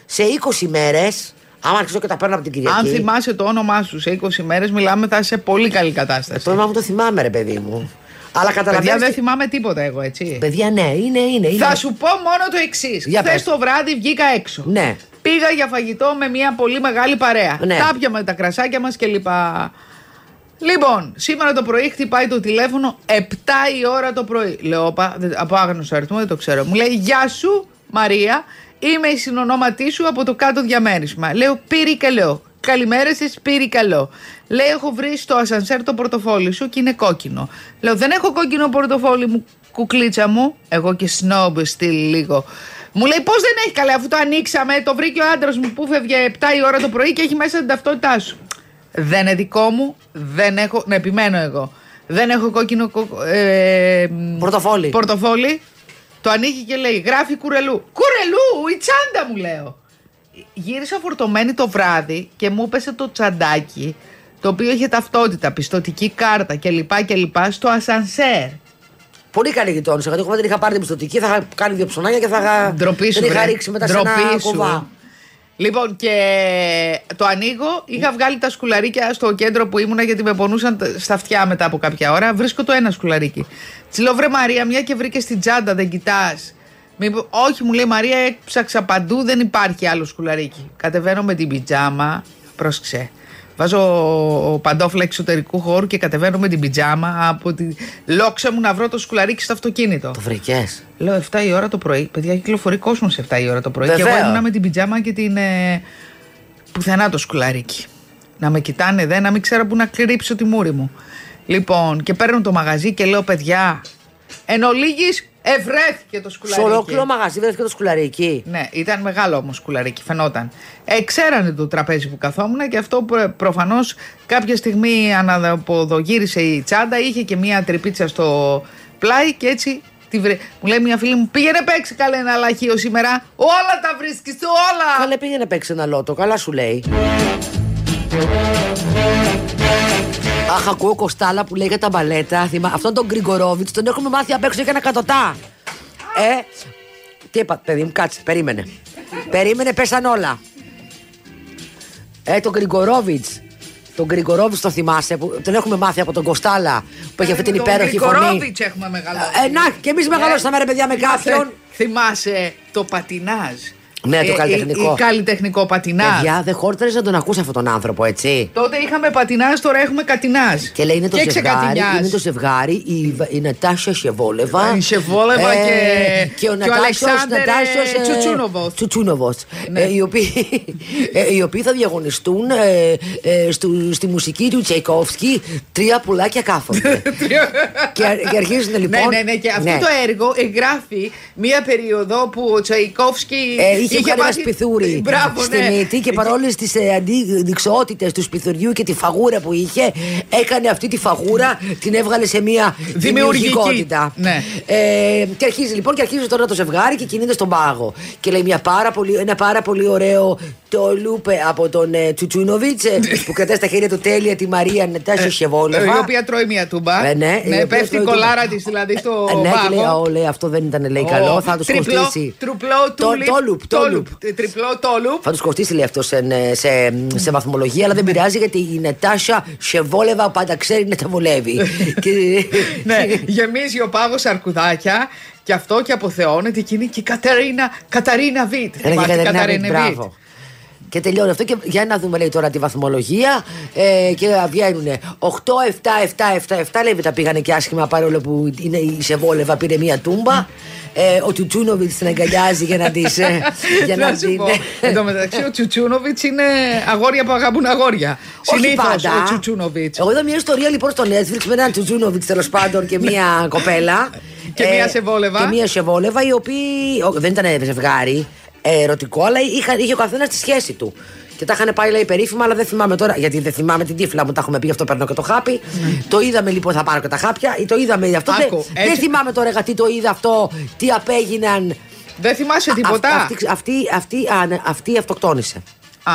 Σε 20 μέρες, άμα αρχίσω και τα παίρνω από την Κυριακή. Αν θυμάσαι το όνομά σου σε 20 μέρες, μιλάμε θα είσαι σε πολύ καλή κατάσταση. Το όνομα μου το θυμάμαι, ρε παιδί μου. Αλλά Παιδιά, καταλαβαίνεις δεν και- θυμάμαι τίποτα εγώ, έτσι. Παιδιά, ναι, είναι, είναι. είναι. Θα σου πω μόνο το εξής. Για Χθες πες. το βράδυ βγήκα έξω. Ναι. Πήγα για φαγητό με μια πολύ μεγάλη παρέα. Ναι. Τα πιαμε τα κρασάκια μας κλπ. Λοιπόν, σήμερα το πρωί χτυπάει το τηλέφωνο 7 η ώρα το πρωί. Λέω, «Όπα, δεν- από άγνωστο αριθμό δεν το ξέρω. Μου λέει, Γεια σου, Μαρία. Είμαι η συνονόματή σου από το κάτω διαμέρισμα. Λέω, Πύρη καλό. Καλημέρα σας, Πύρη καλό. Λέει, Έχω βρει στο ασανσέρ το πορτοφόλι σου και είναι κόκκινο. Λέω, Δεν έχω κόκκινο πορτοφόλι μου, κουκλίτσα μου. Εγώ και σνόμπ στυλ λίγο. Μου λέει, Πώς δεν έχει καλέ, αφού το ανοίξαμε, το βρήκε ο άντρας μου που φεύγε 7 η ώρα το πρωί και έχει μέσα την ταυτότητά σου. Δεν είναι δικό μου, δεν έχω. Να επιμένω εγώ. Δεν έχω κόκκινο κο- ε, μ, Πορτοφόλι. πορτοφόλι. Το ανοίγει και λέει: Γράφει κουρελού. Κουρελού, η τσάντα μου λέω. Γύρισα φορτωμένη το βράδυ και μου έπεσε το τσαντάκι το οποίο είχε ταυτότητα, πιστοτική κάρτα κλπ. κλπ στο ασανσέρ. Πολύ καλή γειτόνισσα. Γιατί εγώ δεν είχα πάρει την πιστοτική, θα είχα κάνει δύο ψωνάκια και θα είχα. Ντροπή σου. Δεν είχα βρε. ρίξει μετά σε Ντροπή ένα σου. κοβά. Λοιπόν, και το ανοίγω. Είχα βγάλει τα σκουλαρίκια στο κέντρο που ήμουνα γιατί με πονούσαν τ- στα αυτιά μετά από κάποια ώρα. Βρίσκω το ένα σκουλαρίκι. Της λέω, βρε Μαρία, μια και βρήκες στην τσάντα, δεν κοιτάς. Όχι, μου λέει Μαρία, έψαξα παντού, δεν υπάρχει άλλο σκουλαρίκι. Κατεβαίνω με την πιτζάμα. Πρόσεξε. Βάζω παντόφλα εξωτερικού χώρου και κατεβαίνω με την πιτζάμα από τη λόξα μου να βρω το σκουλαρίκι στο αυτοκίνητο. Το βρήκες; Λέω 7 η ώρα το πρωί. Παιδιά, κυκλοφορεί κόσμος 7 η ώρα το πρωί. Και Βεβαίως. εγώ ήμουνα με την πιτζάμα και την. Ε, πουθενά το σκουλαρίκι. Να με κοιτάνε δε, να μην ξέρω που να κρύψω τη μούρη μου. Λοιπόν, και παίρνω το μαγαζί και λέω, παιδιά, εν ολίγης ευρέθηκε το Σε σκουλαρίκι. ολόκληρο μαγαζί βρέθηκε το σκουλαρίκι. Ναι, ήταν μεγάλο όμως σκουλαρίκι, φαινόταν. Ε, ξέρανε το τραπέζι που καθόμουν και αυτό προφανώς κάποια στιγμή αναποδογύρισε η τσάντα, είχε και μία τρυπίτσα στο πλάι και έτσι τη βρε... Μου λέει μια φίλη μου: Πήγαινε παίξει καλά ένα λαχείο σήμερα. Όλα τα βρίσκεις, όλα! Καλέ πήγαινε παίξει ένα λότο, καλά σου λέει. Αχ, ακούω Κοστάλα που λέει για τα μπαλέτα. Θυμά... Αυτόν τον Γκριγκορόβιτς τον έχουμε μάθει απ' έξω για ένα κατοτά. Ε, τι είπα, παιδί μου, κάτσε, περίμενε. περίμενε, πέσαν όλα. Ε, τον Γκριγκορόβιτς. Τον Γκριγκορόβιτς το θυμάσαι, που τον έχουμε μάθει από τον Κοστάλα που έχει αυτή την υπέροχη φωνή. Γκρικορόβιτς έχουμε μεγαλώσει. Ε, να, και εμείς μεγαλώσαμε ρε παιδιά με Θυμάσαι- κάποιον. Θυμάσαι το πατινάζ; Ναι, το Ε, καλλιτεχνικό. Ή καλλιτεχνικό πατινάζ. Παιδιά, δεν χόρταρες να τον ακούσει αυτόν τον άνθρωπο, έτσι. Τότε είχαμε πατινάζ, τώρα έχουμε κατινάζ. Και λέει είναι το, και ζευγάρι, ξεκατινιάζ. είναι το ζευγάρι η, Βα- η Νατάσια Σεβόλεβα. Η Σεβόλεβα και- και ο και ο Νατάσιος Αλεξάνδερ, Νατάσιος, ε, Τσουτσούνοβος. Τσουτσούνοβος, Ναι. ε, οι, οποίοι, ε, οι οποίοι θα διαγωνιστούν ε, ε, στου- στη μουσική του Τσαϊκόφσκι τρία πουλάκια κάθονται. *laughs* και, αρ- και αρχίζουν λοιπόν. Ναι, ναι, ναι. Και αυτό Ναι. το έργο εγγράφει μία περίοδο που ο Τσαϊκόφσκι Ε, είχε βγάλει ένα μάθει- σπιθούρι Μπράβο, στη ναι. μύτη και παρόλες τις ε, αντιδειξότητε του σπιθουριού και τη φαγούρα που είχε, έκανε αυτή τη φαγούρα, την έβγαλε σε μια Δημιουργική. δημιουργικότητα. Ναι. Ε, και αρχίζει λοιπόν και αρχίζει τώρα το ζευγάρι και κινείται στον πάγο. Και λέει μια πάρα πολύ, ένα πάρα πολύ ωραίο το λούπε από τον ε, Τσουτσούνοβιτς που κρατάει στα χέρια του τέλεια τη Μαρία Νετάσιο Σεβόλεβα. Ε, Η οποία τρώει μία τούμπα. Ε, ναι, η οποία πέφτει η τρώει κολάρα τούμπα. της δηλαδή στο Ε, ναι, και λέει, πάγο. «Ω, λέει, αυτό δεν ήταν λέει, Ω, καλό, θα του τριπλό- κοστίσει. Τριπλό Το- τούλιπ, το loop, το τόλουπ. loop. Τριπλό τόλουπ. Θα τους κοστίσει λέει αυτό σε, σε, σε βαθμολογία, αλλά δεν πειράζει γιατί η Νετάσια Σεβόλεβα πάντα ξέρει να τα βολεύει. *laughs* και, ναι, γεμίζει ο πάγος αρκουδάκια και αυτό και αποθεώνεται εκείνη και η Καταρίνα, Καταρίνα Βίτ. Ένα και Θυμάστε Κατερίνα Βιτ, Βίτ. μπράβο. Και τελειώνει αυτό και για να δούμε λέει τώρα τη βαθμολογία ε, και βγαίνουν 8, 7, 7, 7, 7 λέει τα πήγανε και άσχημα παρόλο που είναι, η Σεβόλεβα πήρε μία τούμπα ε, ο Τσουτσούνοβιτς την αγκαλιάζει για να της ε, για να Να σου την πω, Εν τω μεταξύ ο Τσουτσούνοβιτς είναι αγόρια που αγαπούν αγόρια. Όχι Συνήθως πάντα. ο Τσουτσούνοβιτς. Εγώ είδα μια ιστορία λοιπόν στο Netflix με έναν Τσουτζούνοβιτ τέλος πάντων και μια κοπέλα. Και μία Σεβόλεβα. Και μια Σεβόλεβα, οι οποίοι. ο, δεν ήταν ζευγάρι ε, ερωτικό, αλλά είχα, είχε ο καθένας τη σχέση του. Και τα είχαν πάει λέει περίφημα, αλλά δεν θυμάμαι τώρα. Γιατί δεν θυμάμαι την τύφλα μου, τα έχουμε πει, γι' αυτό παίρνω και το χάπι. Το είδαμε λοιπόν, θα πάρω και τα χάπια. Το είδαμε αυτό. Άκου, δεν, έτσι- δεν θυμάμαι τώρα γιατί το είδα αυτό, τι απέγιναν. Δεν θυμάσαι τίποτα. Αυ- αυτή, αυτή, αυτή, α, ναι, αυτή αυτοκτόνησε. Α,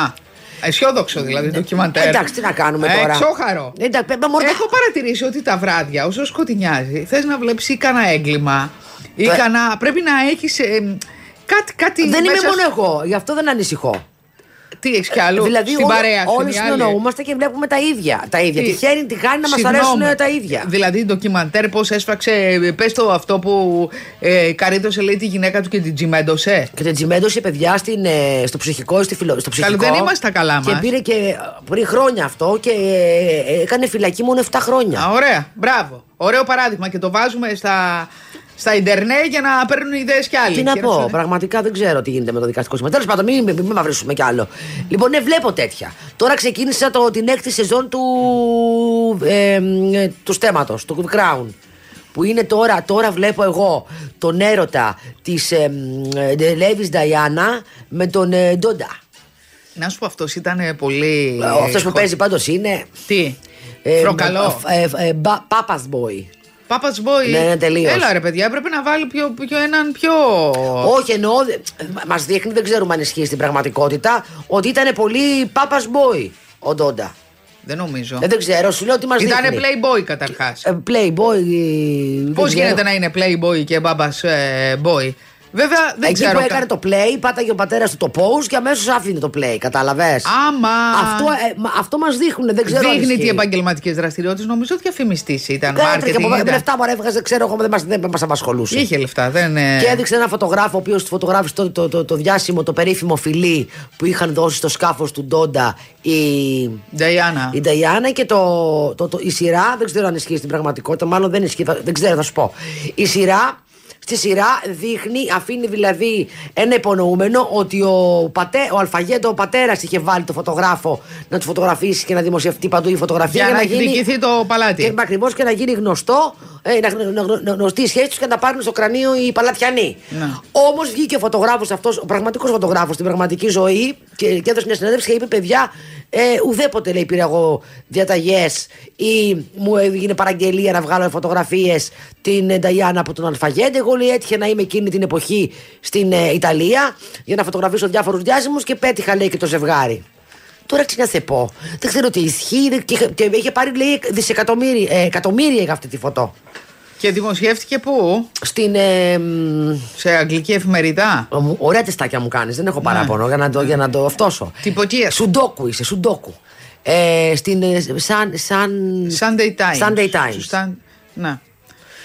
αισιόδοξο δηλαδή ντοκιμαντέρ. Εντάξει, τι να κάνουμε Ε, τώρα. Εξόχαρο. Εντάξει, πε- μωρέ, Έχω παρατηρήσει ότι τα βράδια, όσο σκοτεινιάζει, θες να βλέπεις ή κανένα έγκλημα ή Το- κανένα. Πρέπει να έχεις. κάτι, κάτι δεν είμαι μέσα μόνο σου- εγώ, γι' αυτό δεν ανησυχώ. Τι έχεις κι άλλο. δηλαδή, στην όλοι- παρέα σου. όλοι είναι η άλλη. συνεννοούμαστε και βλέπουμε τα ίδια. Τα ίδια. Τι- Τυχαίνει, τι κάνει να μας Συγγνώμη. αρέσουν τα ίδια. Δηλαδή, ντοκιμαντέρ πώς έσφαξε. Πες το αυτό που ε, καρύδωσε λέει τη γυναίκα του και την τζιμέντωσε. Και την τσιμέντωσε παιδιά στην, ε, στο ψυχικό, στη φιλο, στο ψυχικό. δεν είμαστε καλά Και μας. πήρε και ε, πριν χρόνια αυτό και ε, ε, έκανε φυλακή μόνο 7 χρόνια. Α, ωραία. Μπράβο. Ωραίο παράδειγμα και το βάζουμε στα, στα Ιντερνετ για να παίρνουν ιδέες κι άλλοι. Τι να Και πω, σου- πραγματικά δεν ξέρω τι γίνεται με το δικαστικό σύστημα. Τέλος πάντων, μην, μην, μην μαυρίσουμε κι άλλο. Λοιπόν, ναι, βλέπω τέτοια. Τώρα ξεκίνησα το, την έκτη σεζόν του, ε, ε, του στέματος, του Crown. Που είναι τώρα, τώρα βλέπω εγώ τον έρωτα της ε, Λέβη Νταϊάννα με τον ε, Ντόντα. Να σου πω, αυτός ήταν πολύ. Αυτός που παίζει πάντως είναι. Τι; ε, Φροκαλό. ε, ε, μπα- Papa's Boy. Πάπας Boy. Ναι, ναι, τελείως. Έλα ρε παιδιά, πρέπει να βάλει πιο, πιο έναν πιο. Όχι, εννοώ. Μας δείχνει, δεν ξέρουμε αν ισχύει στην πραγματικότητα, ότι ήταν πολύ Papa's Boy ο Ντόντα. Δεν νομίζω. Ε, δεν ξέρω, σου λέω ότι μας δείχνει. Ήτανε Playboy καταρχάς. Ε, Playboy. ε, δεν Πώς ξέρω. γίνεται να είναι Playboy και μπάμπα boy; Βέβαια δεν Εκεί ξέρω. που έκανε το play, πάταγε ο πατέρας του το pause και αμέσως άφηνε το play. Κατάλαβες; Άμα. Αυτό, ε, μα- αυτό μας δείχνουν, δεν ξέρω. αν Δείχνει τι ισχύει. επαγγελματικές δραστηριότητες. Νομίζω ότι διαφημιστή ήταν. Κάτσε και Marketing από ήταν. λεφτά μου έβγαζε, ξέρω εγώ, δεν μα δεν μας απασχολούσε. Είχε λεφτά, δεν. ε, Και έδειξε ένα φωτογράφο, ο οποίος φωτογράφησε το, το, το, το διάσημο, το περίφημο φιλί που είχαν δώσει στο σκάφος του Ντόντα η, Νταϊάννα. η Νταϊάννα και το, το, το, η σειρά. Δεν ξέρω αν ισχύει στην πραγματικότητα, μάλλον δεν ισχύει, θα- δεν ξέρω, θα σου πω. Η σειρά. Στη σειρά δείχνει, αφήνει δηλαδή ένα υπονοούμενο ότι ο, πατέ, ο Αλφαγέντο, ο πατέρας, είχε βάλει το φωτογράφο να του φωτογραφίσει και να δημοσιευτεί παντού η φωτογραφία. Για να εκδικηθεί το παλάτι. Και ακριβώς και να γίνει γνωστό, ε, να, να, να- να- γνωστή η σχέση τους και να τα πάρουν στο κρανίο οι παλατιανοί. Ναι. Όμως βγήκε ο φωτογράφος αυτός, ο πραγματικός φωτογράφος στην πραγματική ζωή και, και έδωσε μια συνέντευξη και είπε: Παιδιά, ε, ουδέποτε λέει πήρα εγώ διαταγές ή μου έγινε παραγγελία να βγάλω φωτογραφίες την ε, Νταϊάννα από τον Αλφαγέντε. Εγώ λέει έτυχε να είμαι εκείνη την εποχή στην ε, Ιταλία για να φωτογραφίσω διάφορους διάσημους και πέτυχα λέει και το ζευγάρι. Τώρα τι να σε πω. Δεν ξέρω τι ισχύει. δεν- Και, και είχε πάρει λέει δισεκατομμύρια ε, εκατομμύρια για αυτή τη φωτό. Και δημοσιεύτηκε πού; Στην. Ε, μ, Σε αγγλική εφημερίδα. μου- ωραία τεστάκια μου κάνεις, δεν έχω παράπονο για να το, για να το αυτόσω. Τυποτεία. Σουντόκου είσαι, σουντόκου. Ε, στην. ε, σαν. σαν Sunday Times. Sunday Times. Σουστα- Να.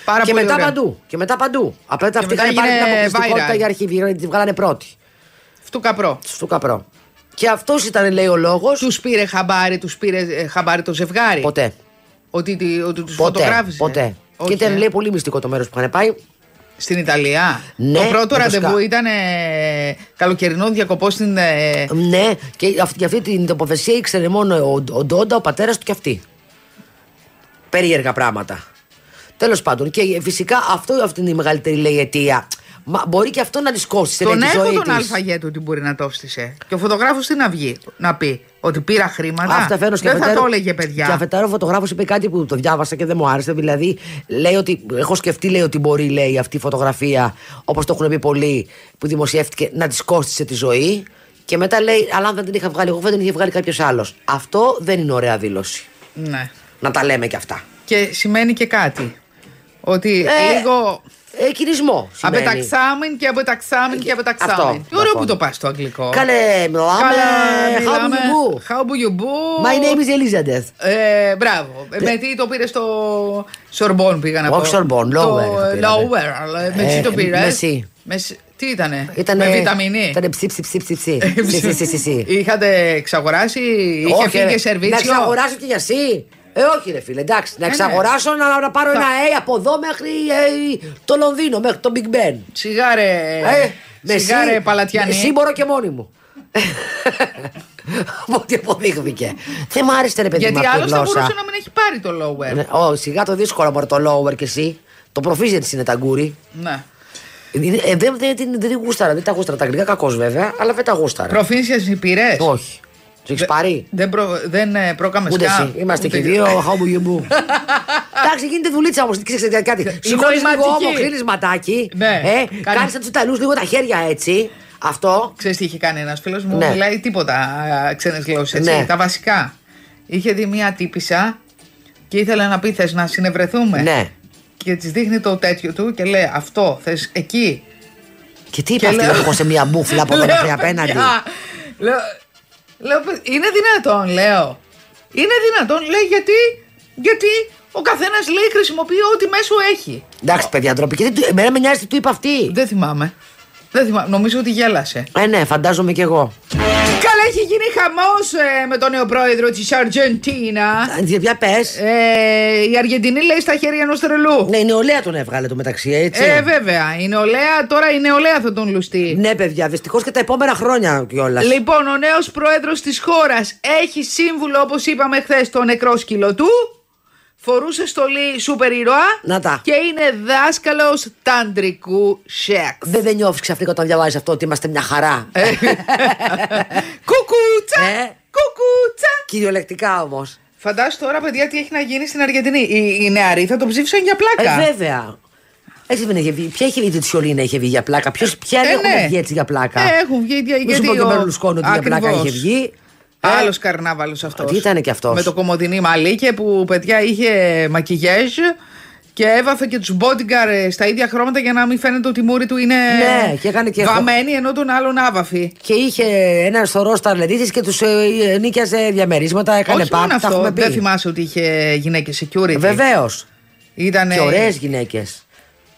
Πάρα και πολύ μετά ωραία. παντού. Και μετά παντού. Απλά αυτή μετά είχαν πάρει την έγινε αποκλειστικότητα viral. για αρχή. Τη βγάλανε πρώτη. Αυτού καπρό. Στο καπρό. Και αυτός ήταν, λέει, ο λόγος. Τους πήρε χαμπάρι, τους πήρε ε, χαμπάρι το ζευγάρι. Ποτέ. Ότι, τι- ότι τους Ποτέ. φωτογράφησε. ποτέ. Όχι, και ήταν, ε. λέει, πολύ μυστικό το μέρος που είχαν πάει. Στην Ιταλία. Ναι, το πρώτο με το ραντεβού Σκα. ήταν ε, καλοκαιρινό διακοπό στην. ε, Ναι, και αυτή, για αυτή την τοποθεσία ήξερε μόνο ο, ο Ντόντα, ο πατέρας του και αυτή. Περίεργα πράγματα. Τέλος πάντων, και φυσικά αυτό αυτή είναι η μεγαλύτερη λέει αιτία. Μα μπορεί και αυτό να τη κόστησε τον τη έχω ζωή τον της. Αλφαγέτο ότι μπορεί να το έφτιασε. Και ο φωτογράφος τι να βγει, να πει ότι πήρα χρήματα; Αυτά φέρνω και Δεν θα αφετέρου- το έλεγε παιδιά. Και αφετέρου ο φωτογράφος είπε κάτι που το διάβασα και δεν μου άρεσε. Δηλαδή, λέει ότι. Έχω σκεφτεί, λέει, ότι μπορεί, λέει, αυτή η φωτογραφία, όπως το έχουν πει πολλοί, που δημοσιεύτηκε, να της κόστησε τη ζωή. Και μετά λέει, αλλά αν δεν την είχα βγάλει εγώ, δεν την είχε βγάλει κάποιος άλλος. Αυτό δεν είναι ωραία δήλωση. Ναι. Να τα λέμε και αυτά. Και σημαίνει και κάτι. Ότι Ε, λίγο. Ε, κυρισμό. σημαίνει. Απεταξάμεν και απεταξάμεν και απεταξάμεν. Αυτό, Τι ωραίο αυτό. που το πας στο αγγλικό. Καλέ, μιλάμε. Καλά, How do μιλάμε. you do? How do you do? My name is Elizabeth. Ε, μπράβο. Ε, Με τι το πήρε στο Σορμπόν πήγα να πω. Όχι Sorbonne, Το Lower είχα πει, Lower, αλλά με τι Ε, το πήρες; με C. Με C. Τι ήτανε; Ήτανε, Με βιταμινή; Ήτανε ψι ψι ψι ψι ψι. Ψι, ψι, ψι, ψι. Είχατε εξαγοράσει, είχε Όχι, φύγει ρε. και σερβίτσιο; Να εξαγοράσω και για εσύ. Ε, όχι, ρε φίλε, εντάξει. Να ναι. εξαγοράσω να, να πάρω Θα- ένα A από εδώ μέχρι ε, το Λονδίνο, μέχρι το Big Ben. Σιγάρε, Ε, με σιγάρε εσύ- παλατιανή. Εσύ μπορώ και μόνη μου. Από *laughs* ό,τι αποδείχθηκε. Δεν μ' άρεσε ρε παιδί μου Γιατί αυτή η άλλο θα γλώσσα. μπορούσε να μην έχει πάρει το lower. Ναι, Ω, σιγά το δύσκολο μωρέ το lower και εσύ. Το προφίζε είναι τα γκούρι. Ναι. Είναι- Ε, δεν, δεν, δεν, δεν, γούσταρα, δεν τα γούσταρα. Τα αγγλικά κακός βέβαια, αλλά δεν τα γούσταρα. Προφήνσια πήρες; Όχι. Του έχεις πάρει; Δεν, προ, δεν ε, πρόκαμε Ούτε σκά. εσύ. Είμαστε Ούτε- και δύο. How do you move. Εντάξει, γίνεται δουλίτσα όμως. Ξέρετε κάτι. Σηκώνεις λίγο νοηματική. όμο, κλείνει ματάκι. Ναι. Ε, Κάνει- Κάνεις σαν τους Ιταλούς λίγο τα χέρια έτσι. Αυτό. Ξέρεις τι είχε κάνει ένας φίλος μου, Ναι. μιλάει τίποτα ξένες γλώσσες, έτσι, Ναι. τα βασικά. Είχε δει μία τύπησα και ήθελε να πει θες να συνευρεθούμε; Ναι. Και της δείχνει το τέτοιο του και λέει αυτό θες εκεί; Και τι είπε Και αυτή λέω- έχω σε μία μπουφλα από εδώ Λέω, μέχρι απέναντι; παιδιά, Λέω, λέω, «Παι- είναι δυνατόν λέω. Είναι δυνατόν λέει γιατί, γιατί ο καθένας λέει χρησιμοποιεί ό,τι μέσο έχει. Εντάξει, παιδιά, ντροπή. Και τι του- εμένα με νοιάζει τι του είπε αυτή. Δεν θυμάμαι. Δεν θυμάμαι. Νομίζω ότι γέλασε. Ε, ναι, φαντάζομαι κι εγώ. Καλά, έχει γίνει χαμός με τον νέο πρόεδρο της Αργεντίνα. Ε, Για πες. Ε, η Αργεντινή λέει στα χέρια ενός τρελού. Ναι, η νεολαία τον έβγαλε το μεταξύ, έτσι. Ε, βέβαια. Η νεολαία, τώρα η νεολαία θα τον λουστεί. Ναι, παιδιά, δυστυχώς και τα επόμενα χρόνια κιόλας. Λοιπόν, ο νέος πρόεδρος της χώρας έχει σύμβουλο, όπως είπαμε χθες, το νεκρό σκύλο του. Φορούσε στολή σούπερ ήρωα. Να τα. Και είναι δάσκαλος ταντρικού σεξ. Δεν, δεν νιώθεις ξαφνικά όταν διαβάζεις αυτό ότι είμαστε μια χαρά. Ε. Κουκούτσα! Ε. Κουκούτσα! Κυριολεκτικά όμως. Φαντάσου τώρα, παιδιά, τι έχει να γίνει στην Αργεντινή. Οι, οι νεαροί θα το ψήφισαν για πλάκα. Ε, βέβαια. Έτσι δεν είχε βγει. Ποια είχε βγει τη Σιολίνα, είχε βγει για πλάκα; Ποιος, ποια Ε, έχουν ναι. βγει έτσι για πλάκα; Ε, έχουν βγει. για- Μη σου γιατί πω και ο ο- Μπερλουσκόνη ότι για πλάκα Ακριβώς. είχε βγει. Ε, Άλλο καρνάβαλος αυτός. Τι ήτανε κι αυτός; Με το κομμωδινή μαλλί και που παιδιά είχε μακιγιάζ Και έβαφε και τους bodyguard ε, στα ίδια χρώματα για να μην φαίνεται ότι η μούρη του είναι Ναι, και έκανε και- βαμμένη ενώ τον άλλον άβαφη. Και είχε ένα σωρό σταρλετήσει και τους ε, νίκιαζε διαμερίσματα, έκανε Όχι μόνο πάρτι. Τα αυτό, έχουμε πει. δεν θυμάσαι ότι είχε γυναίκες security. Βεβαίως. Ήτανε, Και ωραίες γυναίκες.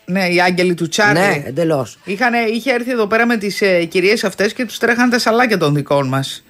Ναι, οι άγγελοι του Τσάρλι. Ναι, εντελώς. Είχανε, είχε έρθει εδώ πέρα με τις ε, κυρίες αυτές και τους τρέχαν τα σαλάκια των δικών μας.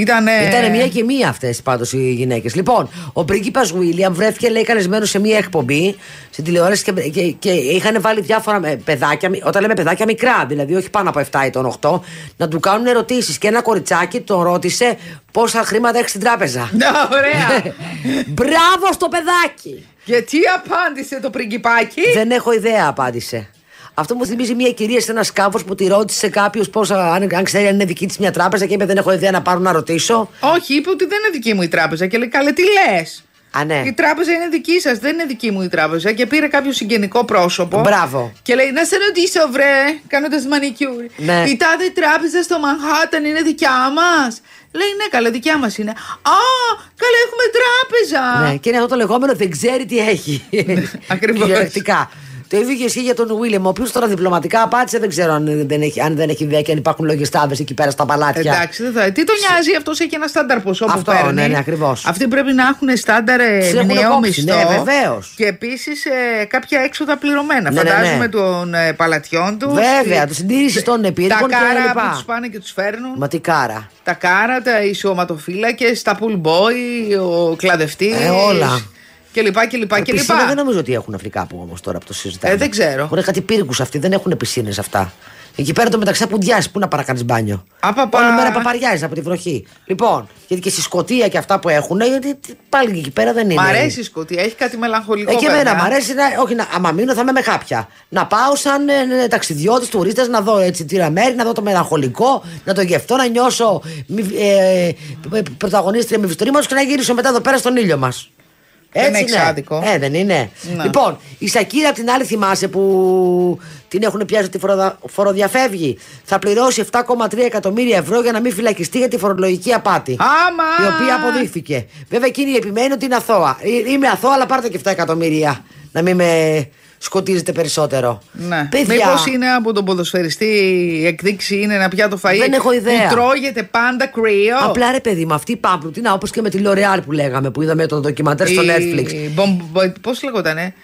Ήτανε... Ήταν μία και μία αυτές πάντως οι γυναίκες. Λοιπόν, ο πρίγκιπας Βίλιαμ βρέθηκε λέει καλεσμένος σε μία εκπομπή στην τηλεόραση και, και, και είχαν βάλει διάφορα ε, παιδάκια, μι- όταν λέμε παιδάκια μικρά, δηλαδή όχι πάνω από 7 ή των 8, να του κάνουν ερωτήσεις. Και ένα κοριτσάκι τον ρώτησε πόσα χρήματα έχει στην τράπεζα. *laughs* Ναι, ωραία. *laughs* Μπράβο στο παιδάκι! και τι απάντησε το πριγκιπάκι. Δεν έχω ιδέα, απάντησε. Αυτό μου θυμίζει μια κυρία σε ένα σκάφος που τη ρώτησε κάποιος αν, αν ξέρει αν είναι δική της μια τράπεζα και είπε Δεν έχω ιδέα να πάρω να ρωτήσω. Όχι, είπε ότι δεν είναι δική μου η τράπεζα. Και λέει, καλέ, τι λες; Α, ναι. Η τράπεζα είναι δική σας, δεν είναι δική μου η τράπεζα. Και πήρε κάποιο συγγενικό πρόσωπο. Μπράβο. Και λέει, να σε ρωτήσω, βρε, κάνοντας μανικιούρ. Ναι. Η τάδε τράπεζα στο Μανχάταν είναι δικιά μας; Λέει, ναι, καλά, δικιά μας είναι. Α, καλά, έχουμε τράπεζα. Ναι, και είναι αυτό το λεγόμενο δεν ξέρει τι έχει. ακριβώς. Κυριολεκτικά. Το ίδιο και ισχύει για τον Βίλιαμ, ο οποίος τώρα διπλωματικά απάντησε. Δεν ξέρω αν δεν έχει, αν δεν έχει ιδέα και αν υπάρχουν λογιστάδες εκεί πέρα στα παλάτια. Εντάξει, δεν θα. Τι τον νοιάζει, αυτός έχει ένα στάνταρ ποσό που Αυτό, παίρνει. ναι, ναι, ακριβώς. Αυτοί πρέπει να έχουν στάνταρ ε, Τους έχουν μηνιαίο κόψει, μισθό. ναι, βεβαίως. Και επίσης κάποια έξοδα πληρωμένα. Ναι, ναι, ναι. Φαντάζομαι των ε, παλατιών τους. Βέβαια, τους συντήρησης των Τα επίρρηκων και κάρα λοιπά. που τους πάνε και τους φέρνουν. Μα τι κάρα. Τα κάρα, τα ισοματοφύλακες, τα pool boy, ο κλαδευτής. Ε, όλα. Και λοιπά και λοιπά και Πισίνα λοιπά. δεν νομίζω ότι έχουν αυτοί κάπου όμως τώρα που το συζητάμε. Ε, δεν ξέρω. Έχουν κάτι πύργους αυτοί, δεν έχουν πισίνες αυτά. Εκεί πέρα το μεταξύ πουντιάζει, πού να παρακάνει μπάνιο. Απαπα. Όλη μέρα παπαριάζει από τη βροχή. Λοιπόν, γιατί και στη Σκωτία και αυτά που έχουν, γιατί πάλι και εκεί πέρα δεν είναι. Μ' αρέσει η Σκωτία, έχει κάτι μελαγχολικό. Ε, και εμένα βέβαια. μ' αρέσει να, όχι, να, άμα μείνω θα είμαι με κάποια. Να πάω σαν ε, ταξιδιώτης, τουρίστε, να δω έτσι τη μέρη, να δω το μελαγχολικό, να το γευτώ, να νιώσω μη- ε, ε, πρωταγωνίστρια με βιστορή και να γυρίσω μετά εδώ πέρα στον ήλιο μας. Δεν Έτσι έχεις είναι. άδικο. Ε, δεν είναι. Ναι. Λοιπόν, η Σακύρα απ' την άλλη θυμάσαι που την έχουν πιάσει ότι φοροδα- φοροδιαφεύγει. Θα πληρώσει 7,3 εκατομμύρια ευρώ για να μην φυλακιστεί για τη φορολογική απάτη. Άμα! Η οποία αποδείχθηκε. Βέβαια εκείνη επιμένει ότι είναι αθώα. Ε, Είμαι αθώα, αλλά πάρτε και 7 εκατομμύρια. Να μην με σκοτίζετε περισσότερο. Ναι. Παιδιά, Μήπως είναι από τον ποδοσφαιριστή η εκδίκηση είναι να πιάτο φαΐ Δεν έχω ιδέα. που τρώγεται πάντα κρύο. Απλά ρε παιδί μου, αυτή η πάμπλουτη, όπως και με τη L'Oreal που λέγαμε, που είδαμε το ντοκιμαντέρ στο Netflix. Πώς λέγονταν, ε;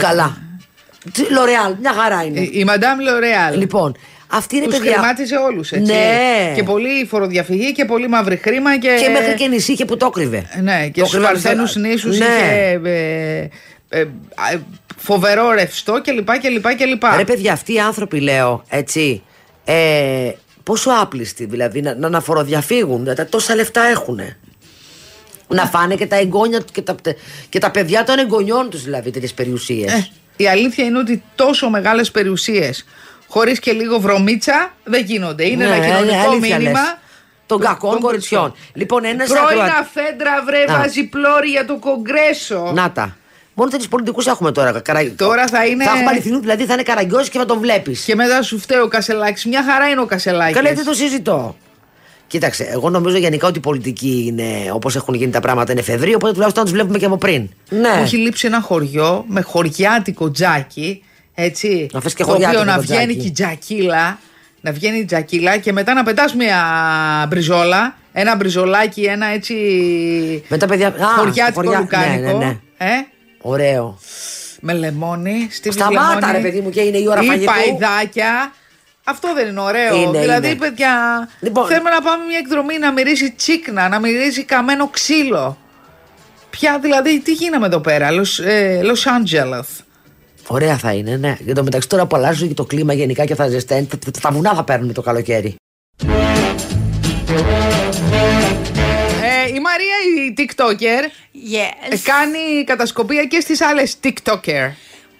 Καλά. Τι- L'Oreal, μια χαρά είναι. Η Madame L'Oreal. Λοιπόν, αυτή είναι Τους παιδιά. χρημάτιζε όλους, έτσι. Ναι. Και πολύ φοροδιαφυγή και πολύ μαύρη χρήμα και. Και μέχρι και νησί είχε που το κρύβε. Ναι, και Το στους κρύβανε Παρθένους στο- νήσους Ναι. είχε. ε, ε, ε, φοβερό ρευστό κλπ. κλπ, κλπ. Ρε παιδιά, αυτοί οι άνθρωποι λέω, έτσι. Ε, πόσο άπλιστοι δηλαδή να, να, να φοροδιαφύγουν. δηλαδή, τόσα λεφτά έχουν. Να φάνε και τα εγγόνια του και τα, και τα παιδιά των εγγονιών τους δηλαδή τέτοιες περιουσίες. Ε, η αλήθεια είναι ότι τόσο μεγάλες περιουσίες χωρίς και λίγο βρωμίτσα δεν γίνονται. Είναι Ναι, ένα κοινωνικό αλήθεια μήνυμα. λες. Των κακών κοριτσιών. Λοιπόν, ένας Πρώην αφέντρα βρε Να. βάζει πλώρη για το κογκρέσο. Να τα. Μόνο τέτοιους πολιτικούς έχουμε τώρα. Καρα... Τώρα θα είναι- Θα έχουμε αληθινούς, δηλαδή θα είναι καραγκιόζης και θα τον βλέπεις. Και μετά σου φταίει ο Κασελάκης. Μια χαρά είναι ο Κασελάκης. Καλά, δεν το συζητώ. Κοίταξε, εγώ νομίζω γενικά ότι η πολιτική είναι όπως έχουν γίνει τα πράγματα είναι εφεδρή, οπότε τουλάχιστον να τους βλέπουμε και από πριν. Ναι. Μου έχει λείψει ένα χωριό με χωριάτικο τζάκι. Έτσι. Να φας και το χωριάτικο οποίο να το βγαίνει τζάκι. και η τζακίλα. Να βγαίνει η τζακίλα και μετά να πετάς μια μπριζόλα. Ένα μπριζολάκι, ένα έτσι. Με τα παιδιά. Α, χωριάτικο χωριά- λουκάνικο. Ναι, ναι, ναι. Ε, Ωραίο. με λεμόνι. Στη Σταμάτα, λεμόνι, ρε παιδί μου, και είναι η ώρα ή φαγητού. παϊδάκια. Αυτό δεν είναι ωραίο. Είναι, δηλαδή, είναι. παιδιά, Λοιπόν. θέλουμε να πάμε μια εκδρομή να μυρίσει τσίκνα, να μυρίσει καμένο ξύλο. Πια δηλαδή, τι γίναμε εδώ πέρα, Los, ε, Los Angeles. Ωραία θα είναι, ναι. Για το μεταξύ τώρα που αλλάζει και το κλίμα γενικά και θα ζεσταίνει, τα, τα- τα βουνά θα παίρνουν το καλοκαίρι. Ε, η Μαρία η TikToker Yes. ε, κάνει κατασκοπία και στις άλλες TikToker.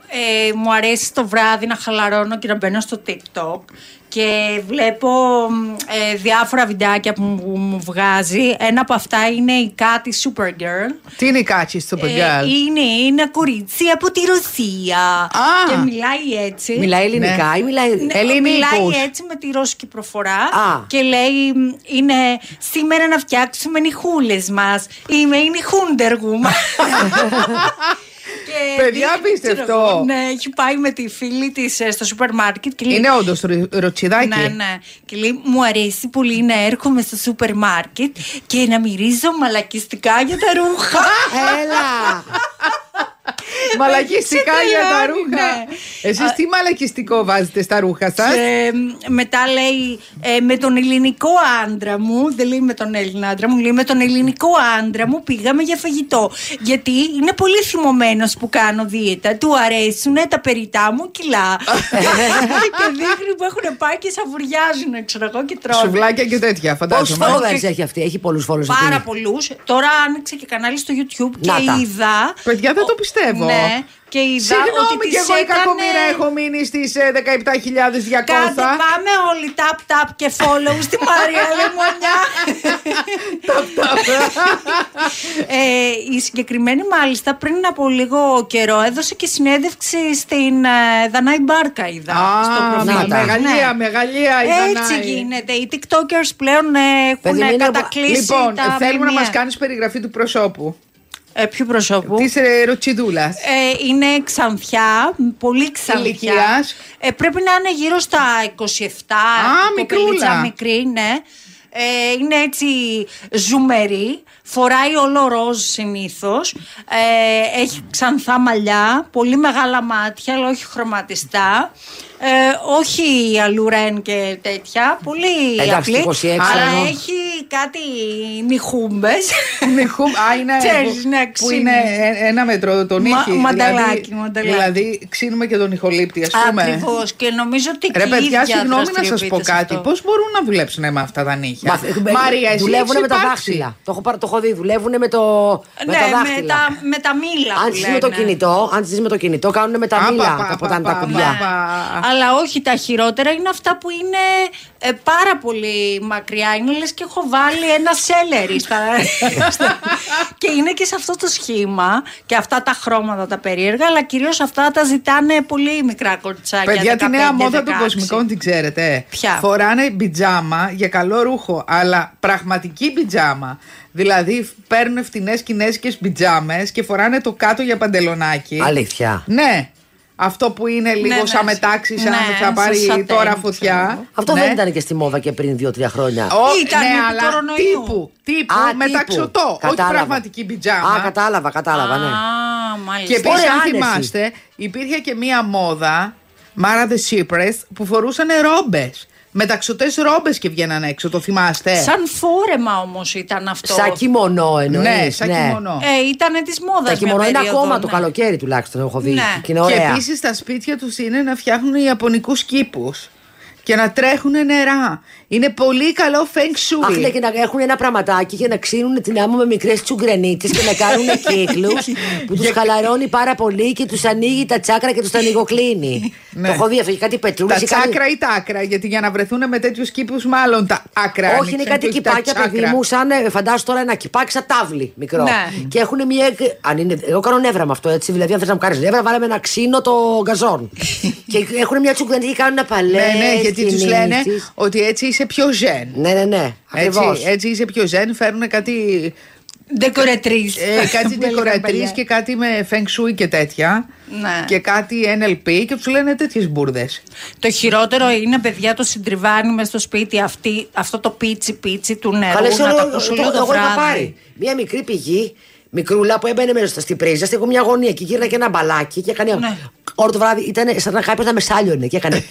Ε, μου αρέσει το βράδυ να χαλαρώνω και να μπαίνω στο TikTok και βλέπω μ, ε, διάφορα βιντεάκια που μου, μου βγάζει. Ένα από αυτά είναι η Κάτι Supergirl. Τι είναι η Κάτσι στο Ε, Πεγκάλ. είναι ένα κορίτσι από τη Ρωσία. Α. Και μιλάει έτσι. Μιλάει ελληνικά ή μιλάει. Ναι, Ελληνικούς. Μιλάει έτσι με τη ρώσικη προφορά Α. και λέει μ, είναι σήμερα να φτιάξουμε νυχούλες μας. Είμαι η Νιχούντεργουμ. και *laughs* *laughs* Και Παιδιά, δείχνει, απίστευτο. ξέρω εγώ, Ναι, έχει πάει με τη φίλη της στο σούπερ μάρκετ και λέει. Είναι όντως ροτσιδάκι. Ναι, ναι. Και λέει, μου αρέσει πολύ να έρχομαι στο σούπερ μάρκετ και να μυρίζω μαλακιστικά για τα ρούχα. Έλα! *laughs* Μαλακιστικά Έτσι για τα τελειώνει, ρούχα. Ναι. Εσείς τι μαλακιστικό βάζετε στα ρούχα σας; Και μ, μετά λέει ε, με τον ελληνικό άντρα μου, δεν λέει με τον Έλληνα άντρα μου, λέει με τον ελληνικό άντρα μου πήγαμε για φαγητό. Γιατί είναι πολύ θυμωμένος που κάνω δίαιτα. Του αρέσουν τα περιτά μου κιλά. *laughs* και δείχνει που έχουν πάει και σαβουριάζουν, ξέρω εγώ, και τρώνε. Σουβλάκια και τέτοια, Πόσους φαντάζομαι. followers έχει αυτή, έχει πολλούς followers Πάρα αυτή; πολλούς. Τώρα άνοιξε και κανάλι στο YouTube και Να τα. είδα. Παιδιά, δεν το πιστεύω. Ναι, και είδα Συγγνώμη ότι και τις εγώ η έκανε... κακομοίρα έχω μείνει στις ε, 17.200. Κάντε, πάμε όλοι tap tap και follow στη Μαρία Λεμονιά. *laughs* ε, η συγκεκριμένη μάλιστα πριν από λίγο καιρό έδωσε και συνέντευξη στην ε, Δανάη Μπάρκα είδα στο Α, προφίλ. να τα. μεγαλεία, Ναι. μεγαλεία η Έτσι Δανάη. γίνεται. Οι TikTokers πλέον ε, Παιδί μου, έχουν είναι- κατακλείσει Λοιπόν, τα θέλουμε να μνημεία. μας κάνεις περιγραφή του προσώπου. Ε, ποιου προσώπου; Της ε, Ροτσιδούλας. Ε, είναι ξανθιά, πολύ ξανθιά. Ηλικίας; Ε, πρέπει να είναι γύρω στα 27. Α, κοπελίτσα μικρούλα. μικρή, ναι. Ε, είναι έτσι ζουμερή. Φοράει όλο ροζ συνήθως. Ε, έχει ξανθά μαλλιά, πολύ μεγάλα μάτια, αλλά όχι χρωματιστά. Ε, όχι αλουρέν και τέτοια. Πολύ Εντάξει, απλή. 26 αλλά όμως. έχει κάτι νυχούμπες. Νυχού- Α, είναι, *laughs* Ξέρεις, που, ναι, που ξύνει. είναι ε- ένα μέτρο τον Μα- ήχη. μανταλάκι, δηλαδή, μανταλάκι. δηλαδή, ξύνουμε και τον ηχολήπτη, ας πούμε. Ακριβώς. Και νομίζω ότι Ρε και η παιδιά, ίδια συγγνώμη να σας πω δραστηριοποιείται σε κάτι. αυτό. Πώς μπορούν να δουλέψουν με αυτά τα νύχια; Μα- Μαρία, εσύ δουλεύουν έχεις με τα υπάρξει; δάχτυλα. Το έχω, πάρει- το έχω δει. Δουλεύουν με, το, με ναι, τα με δάχτυλα. τα, με τα μήλα. Αν που τσις με το λένε. κινητό, αν τσις με το κινητό, κάνουν με τα Α, μήλα πα, πα, τα ποτά πα, τα κουμπιά. Πα, πα. Αλλά όχι, τα χειρότερα είναι αυτά που είναι ε, πάρα πολύ μακριά. Είναι λες και έχω βάλει ένα σέλερι στα, στα- *laughs* και είναι και σε αυτό το σχήμα και αυτά τα χρώματα τα περίεργα, αλλά κυρίως αυτά τα ζητάνε πολύ μικρά κοριτσάκια. Παιδιά, τη νέα 15, μόδα των 16. κοσμικών την ξέρετε. Ποια; Φοράνε πιτζάμα για καλό ρούχο, αλλά πραγματική πιτζάμα. Δηλαδή παίρνουν φτηνές κινέζικε πιτζάμες και φοράνε το κάτω για παντελονάκι. Αλήθεια. Ναι. Αυτό που είναι λίγο ναι, σαν ναι. μετάξι, σαν Ναι, θα σαν πάρει σατέν, τώρα ξέρω φωτιά. εγώ. Αυτό Ναι. δεν ήταν και στη μόδα και πριν 2-3 χρόνια. Ω, Ήταν ναι, επί αλλά κορονοϊού. τύπου, τύπου Α, μεταξωτό, τύπου. όχι Κατάλαβα. πραγματική πιτζάμα. Α, κατάλαβα, κατάλαβα, ναι. Α, μάλιστα. Και επίσης, Ωραία αν άνεση. θυμάστε, υπήρχε και μία μόδα, Mara the Cypress, που φορούσαν ρόμπες. Μεταξωτές ρόμπες και βγαίναν έξω, το θυμάστε; Σαν φόρεμα όμως ήταν αυτό. Σαν κιμονό εννοείς. ναι, σαν κιμονό. Ε, ήταν της μόδας. Τα κιμονό είναι ακόμα το καλοκαίρι τουλάχιστον έχω δει. Ναι. Και είναι Και ωραία. επίσης στα σπίτια τους είναι να φτιάχνουν ιαπωνικούς κήπους και να τρέχουν νερά. Είναι πολύ καλό feng shui. Αχ, ναι, και να έχουν ένα πραγματάκι και να ξύνουν την άμμο με μικρές τσουγκρενίτσε και να κάνουν *laughs* κύκλους που τους χαλαρώνει πάρα πολύ και τους ανοίγει τα τσάκρα και τους τα ανοιγοκλίνει. Ναι. Το έχω δει αυτό. Έχει κάτι πετρούλες. τα τσάκρα ή τα άκρα, γιατί για να βρεθούν με τέτοιους κήπους, μάλλον τα άκρα. Όχι, άνοιξαν είναι και κάτι όχι τα κυπάκια, παιδί τσάκρα. μου, σαν ε, φαντάσου τώρα ένα κυπάκι σαν τάβλη μικρό. Ναι. Και έχουν μια. Αν είναι, εγώ κάνω νεύρα με αυτό έτσι. Δηλαδή, αν θες να μου κάνεις νεύρα, βάλαμε ένα ξύνο το γκαζόν. *laughs* και έχουν μια τσουγκρενίτσα και κάνουν παλέ. Ναι, ναι, γιατί τους λένε ότι έτσι είσαι πιο ζεν. Ναι, ναι, ναι. Έτσι, Ακριβώς. έτσι είσαι πιο ζεν, φέρνουν κάτι, Ντεκορετρίς. ε, κάτι decoratrice και κάτι με feng shui και τέτοια. Ναι. Και κάτι NLP και τους λένε τέτοιες μπουρδες. Το χειρότερο είναι, παιδιά, το συντριβάνι μες στο σπίτι αυτή, αυτό το πίτσι πίτσι του νερού. Καλέ, να εγώ, το το, ακούσω το, λίγο το εγώ είχα βράδυ. πάρει μια μικρή πηγή, μικρούλα που έμπαινε μέσα στην πρίζα. Εγώ μια γωνία και γύρνα και ένα μπαλάκι και έκανε. Ναι. Όλο το βράδυ ήταν σαν να κάποιος να με σάλιωνε και έκανε. *laughs*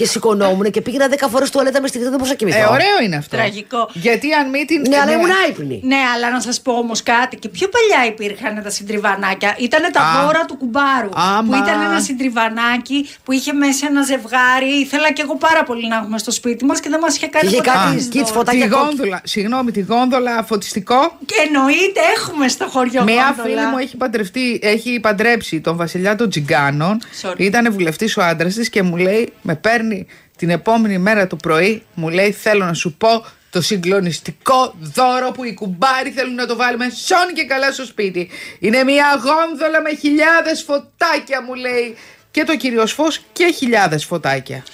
και σηκωνόμουν και πήγαινα 10 φορές τουαλέτα μες στη δεν μπορούσα να κοιμηθώ. Ε, ωραίο είναι αυτό. Τραγικό. Γιατί αν μη την. Ναι, αλλά ήμουν άϊπνη. Ναι, αλλά να σας πω όμως κάτι. Και πιο παλιά υπήρχαν τα συντριβανάκια. Ήταν τα Α. δώρα του κουμπάρου. Άμα. Που ήταν ένα συντριβανάκι που είχε μέσα ένα ζευγάρι. Ήθελα κι εγώ πάρα πολύ να έχουμε στο σπίτι μας και δεν μας είχε κάνει Είχε ποτέ κάτι κανείς σκίτς δώρο. φωτάκια Τη κόκκι- γόνδολα. Συγγνώμη, τη γόνδολα φωτιστικό. Και εννοείται έχουμε στο χωριό Μία γόνδολα. φίλη μου έχει, παντρευτεί, έχει παντρέψει τον βασιλιά των Τζιγκάνων. Sorry. Ήταν βουλευτής ο άντρας της και μου λέει, με παίρνει την επόμενη μέρα το πρωί, μου λέει: Θέλω να σου πω το συγκλονιστικό δώρο που οι κουμπάροι θέλουν να το βάλουμε σώνει και καλά στο σπίτι. Είναι μια γόνδολα με χιλιάδες φωτάκια, μου λέει. Και το κυρίως φως και χιλιάδες φωτάκια.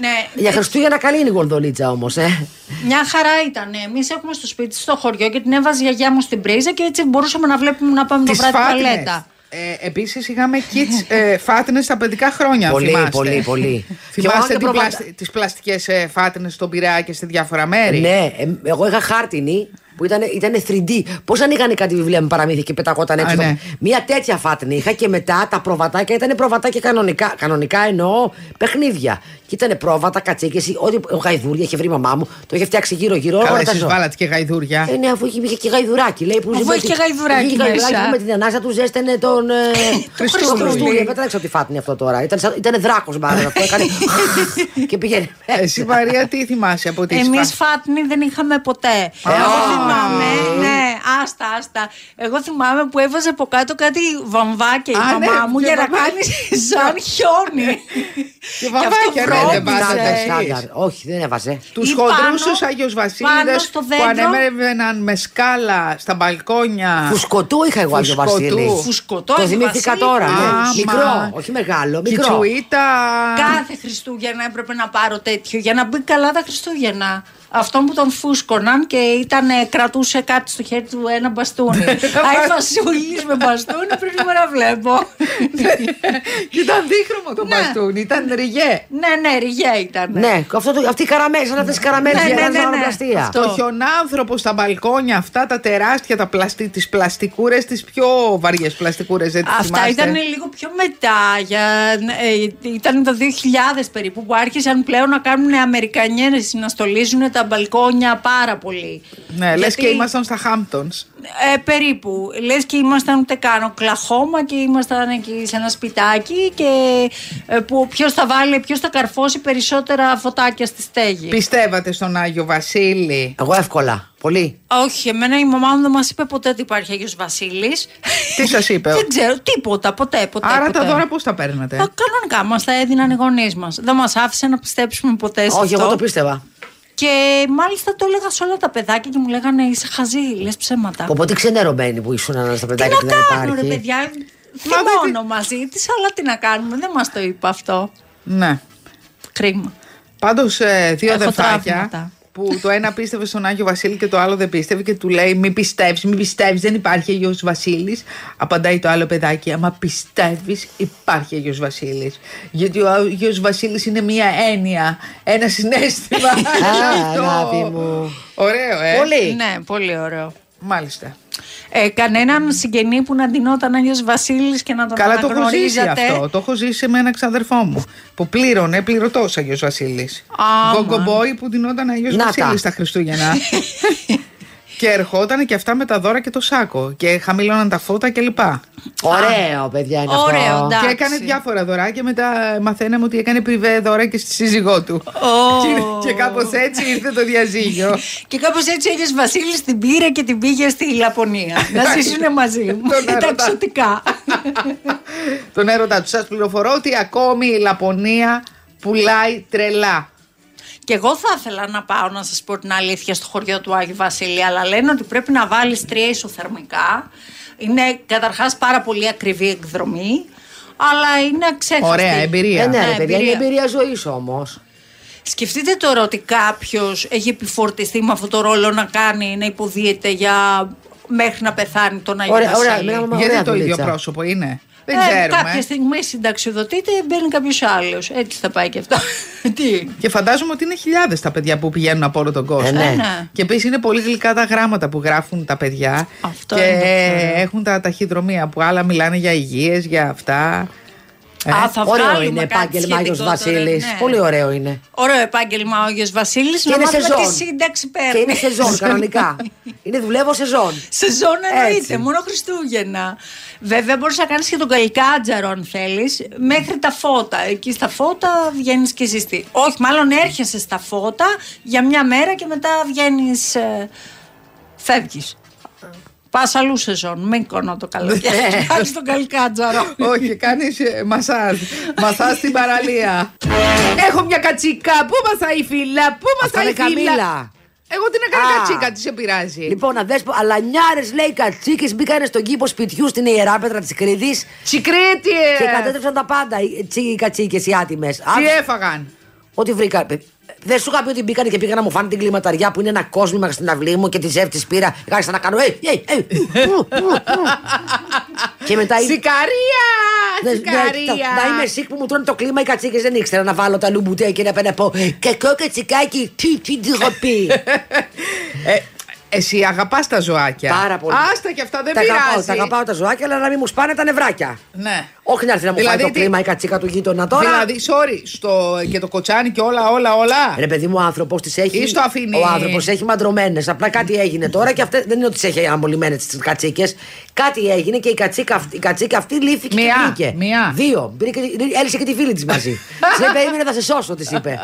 Ναι, Για Χριστούγεννα καλή είναι η γολδολίτσα όμως, ε. Μια χαρά ήταν. Εμείς έχουμε στο σπίτι στο χωριό και την έβαζε η γιαγιά μου στην πρίζα και έτσι μπορούσαμε να βλέπουμε να πάμε το Τις βράδυ φάτνες. παλέτα. Ε, Επίσης είχαμε kids ε, φάτνε στα παιδικά χρόνια. Πολύ, θυμάστε. πολύ, πολύ. Και εγώ Θυμάστε είχα και τι προβατα- πλαστι, τις πλαστικές ε, φάτνες στον Πειραιά και σε διάφορα μέρη; Ναι, ε, εγώ είχα χάρτινη που ήταν, ήταν 3D. Πώς ανοίγανε κάτι βιβλία με παραμύθια και πεταγόταν έξω. Α, ναι. Μία τέτοια φάτνη είχα και μετά τα προβατάκια ήταν προβατάκια κανονικά. Κανονικά εννοώ παιχνίδια. Και ήταν πρόβατα, κατσίκες, ό,τι γαϊδούρια είχε βρει η μαμά μου. Το είχε φτιάξει γύρω-γύρω. Καλά, όλα τα εσείς ζώα. βάλατε και γαϊδούρια. Ε, ναι, αφού είχε, είχε και γαϊδουράκι. Λέει, που Αφού ζούσε- είχε και γαϊδουράκι είχε γαϊδουράκι μέσα. που με την ανάσα του ζέστενε τον. Ε, Χριστούγεννα. *laughs* τον Χριστούγεννα. Δεν ξέρω τι φάτνη αυτό τώρα. Ήταν, σαν- ήταν δράκος μάλλον αυτό. Έκανε. *laughs* και πήγαινε. μέσα. Εσύ Μαρία τι θυμάσαι από τις Εμείς φα- φάτνη δεν είχαμε ποτέ. Εγώ α. θυμάμαι. Ναι, άστα, άστα. Εγώ θυμάμαι που έβαζε από κάτω κάτι βαμβάκια η Α, μαμά ναι, μου και για να βαμβάκια. κάνει σαν χιόνι. Και αυτό βαμβάκια, ρε, δεν βρώμιζε. βάζατε Στάνταρ, εσείς. στάνταρ. Όχι, δεν έβαζε. Τους Ή χοντρούς πάνω- τους Άγιος πάνω Βασίλειδες στο που δέντρο. ανέβαιναν με σκάλα στα μπαλκόνια. Φουσκωτού είχα εγώ Άγιο Φουσκωτού. Βασίλης. Φουσκωτό, Το Άγιο θυμήθηκα Βασίλη. τώρα. ναι. Άμα. Μικρό, όχι μεγάλο. Μικρό. Κιτσουίτα. Κάθε Χριστούγεννα έπρεπε να πάρω τέτοιο για να μπει καλά τα Χριστούγεννα. Αυτό που τον φούσκωναν και ήταν, ε, κρατούσε κάτι στο χέρι του ένα μπαστούνι. Άι Βασούλης με μπαστούνι, πρώτη φορά βλέπω. Και *laughs* ήταν δίχρωμο το Ναι. μπαστούνι, ήταν ριγέ. ναι, ναι, ριγέ ήταν. Ναι, αυτό το, αυτή η καραμέλη, σαν αυτέ τι καραμέλε Ναι, για ναι, να ναι, ναι. ζωνοπλαστεία. Αυτό. Το χιονάνθρωπος στα μπαλκόνια, αυτά τα τεράστια, τα πλαστι, τις πλαστικούρες, τις πιο βαριές πλαστικούρες, δεν τις Αυτά θυμάστε; ήταν λίγο πιο μετά. Για, ε, ήταν το 2000 περίπου που άρχισαν πλέον να κάνουν Αμερικανιές να στολίζουν τα μπαλκόνια πάρα πολύ. Ναι, λες Γιατί- και ήμασταν στα Χάμπτονς. Ε, περίπου. Λες και ήμασταν ούτε καν ο Κλαχώμα και ήμασταν εκεί σε ένα σπιτάκι και ε, που ποιος θα βάλει, ποιος θα καρφώσει περισσότερα φωτάκια στη στέγη. Πιστεύατε στον Άγιο Βασίλη; Εγώ εύκολα. Πολύ. Όχι, εμένα η μαμά μου δεν μας είπε ποτέ ότι υπάρχει Άγιος Βασίλης. Τι σας είπε; *laughs* δεν ξέρω, τίποτα, ποτέ, ποτέ. Άρα ποτέ. τα δώρα πώς τα παίρνατε. Α, κανονικά μας τα έδιναν οι γονείς μας. Δεν μας άφησε να πιστέψουμε ποτέ σε Όχι, αυτό. εγώ το πίστευα. Και μάλιστα το έλεγα σε όλα τα παιδάκια και μου λέγανε Είσαι χαζή, λες ψέματα. Από πότε ξενερωμένοι που ήσουν ένας στα Τι παιδάκια και να δεν κάνουμε, ρε υπάρχει. παιδιά. Μα δεν Θυμώνω μαζί της, αλλά τι να κάνουμε, δεν μας το είπε αυτό. Ναι. Κρίμα. Πάντως ε, δύο Έχω αδερφάκια τραύματα. Που το ένα πίστευε στον Άγιο Βασίλη και το άλλο δεν πίστευε και του λέει Μην πιστεύεις, μην πιστεύεις, δεν υπάρχει Άγιος Βασίλης Απαντάει το άλλο παιδάκι Άμα πιστεύεις υπάρχει Άγιος Βασίλης Γιατί ο Άγιος Βασίλης είναι μία έννοια, ένα συνέστημα Α, Αυτό. αγάπη μου. Ωραίο ε Πολύ. Ναι, πολύ ωραίο. Μάλιστα Ε, κανέναν συγγενή που να ντυνόταν Άγιος Βασίλης και να τον Καλά το έχω ζήσει αναγνωρίζατε. αυτό. Το έχω ζήσει με ένα ξαδερφό μου. Που πλήρωνε, πληρωτός Άγιος Βασίλης. Άμα. Γκογκομπόι που δινόταν Άγιος Να τα. Βασίλης τα Χριστούγεννα. *laughs* και ερχόταν και αυτά με τα δώρα και το σάκο. Και χαμήλωναν τα φώτα κλπ. Ωραίο, παιδιά είναι Ωραίο, αυτό. εντάξει. Και έκανε διάφορα δωράκια. Μετά μαθαίναμε ότι έκανε πριβέ δώρα και στη σύζυγό του. Ω. και, και κάπως έτσι ήρθε το διαζύγιο. *laughs* Και κάπως έτσι ο Άγιος Βασίλης την πήρε και την πήγες στη Λαπωνία. *laughs* να ζήσουν μαζί μου. Τον Τα έρωτα. εξωτικά. *laughs* Τον έρωτα του. Σας πληροφορώ ότι ακόμη η Λαπωνία πουλάει τρελά. Και εγώ θα ήθελα να πάω να σας πω την αλήθεια στο χωριό του Άγιου Βασίλη, αλλά λένε ότι πρέπει να βάλεις τρία ισοθερμικά. Είναι καταρχάς πάρα πολύ ακριβή εκδρομή, αλλά είναι αξέχαστη. Ωραία εμπειρία. Ε, ναι, ρε Ναι, παιδιά, είναι εμπειρία. εμπειρία ζωής όμως. Σκεφτείτε τώρα ότι κάποιος έχει επιφορτιστεί με αυτό το ρόλο να κάνει, να υποδίεται για μέχρι να πεθάνει τον Άγιο Ωραία, ωραία, Βασίλη. εμένα μου- Γιατί ωραία το ίδιο δουλίτσα. πρόσωπο είναι; Δεν Ε, ξέρουμε. κάποια στιγμή συνταξιοδοτείται, μπαίνει κάποιος άλλος. Έτσι θα πάει και αυτό. *laughs* Τι; Και φαντάζομαι ότι είναι χιλιάδες τα παιδιά που πηγαίνουν από όλο τον κόσμο. Ε, ναι. Ε, ναι. Και επίσης είναι πολύ γλυκά τα γράμματα που γράφουν τα παιδιά. Αυτό και είναι το πιο ωραίο. έχουν τα ταχυδρομεία που άλλα μιλάνε για υγιέ, για αυτά. Ε, Α, θα Ωραίο βγάλουμε είναι κάτι επάγγελμα Άγιος σχετικό τώρα, Βασίλης. ναι. Πολύ ωραίο είναι. Ωραίο επάγγελμα ο Άγιος Βασίλης Και να είναι μάθουμε σεζόν. τι σύνταξη παίρνει. Και είναι σεζόν *laughs* κανονικά. είναι δουλεύω σεζόν. Σεζόν εννοείται, Έτσι. μόνο Χριστούγεννα. Βέβαια, μπορείς να κάνεις και τον καλικάτζαρο αν θέλεις, μέχρι τα φώτα. Εκεί στα φώτα βγαίνεις και ζεστή. Όχι, μάλλον έρχεσαι στα φώτα για μια μέρα και μετά βγαίνεις. Ε, Φεύγεις. Πας αλλού σεζόν, μήκονο το καλοκαίρι. Κάνεις τον καλικάτζαρο. Όχι, κάνεις μασάζ. μασάζ στην παραλία. Έχω μια κατσίκα. Πού μασάει η φύλλα, πού Αυτό μασάει η είναι φύλλα; καμίλα. Εγώ την έκανα Α. κατσίκα, τι σε πειράζει. Λοιπόν, να δες, αλλά νιάρες λέει κατσίκες μπήκανε στον κήπο σπιτιού στην ιερά πέτρα της Κρήτης Τσικρέτη, και κατέτρεψαν τα πάντα οι τσι- οι κατσίκες οι άτιμες. Τι έφαγαν; Ό,τι βρήκα. Δεν σου είχα πει ότι μπήκανε και πήγα να μου φάνε την κλιματαριά που είναι ένα κόσμημα στην αυλή μου και τη ζεύτη πήρα. Γάρισα να κάνω. «Ε, ε, ε, ου, ου, ου». και μετά. Σικαρία! Ναι, ναι, Σικαρία! Να είμαι σικ που μου τρώνε το κλίμα οι κατσίκες δεν ήξερα να βάλω τα λουμπουτέ και να πένα πω Κακό κατσικάκι, τι, τι ντροπή. Ε, εσύ αγαπάς τα ζωάκια. Πάρα πολύ. Άστα και αυτά δεν τα πειράζει. αγαπάω, τα αγαπάω τα ζωάκια, αλλά να μην μου σπάνε τα νευράκια. Ναι. Όχι να έρθει να μου Δηλαδή φάει το τι- κλίμα η κατσίκα του γείτονα τώρα. Δηλαδή, sorry, στο, και το κοτσάνι και όλα, όλα, όλα. Ρε παιδί μου, ο άνθρωπος τις έχει. Ή στο αφήνει. Ο άνθρωπος έχει μαντρωμένες. Απλά κάτι έγινε τώρα και αυτές, δεν είναι ότι τις έχει αμολυμένες τις κατσίκες. Κάτι έγινε και η κατσίκα, αυτή- η κατσίκα αυτή λύθηκε Μία, και μπήκε. μία. Δύο. Μπήκε, έλυσε και τη φίλη της μαζί. *laughs* Της λέει, περίμενε, θα σε σώσω, της είπε.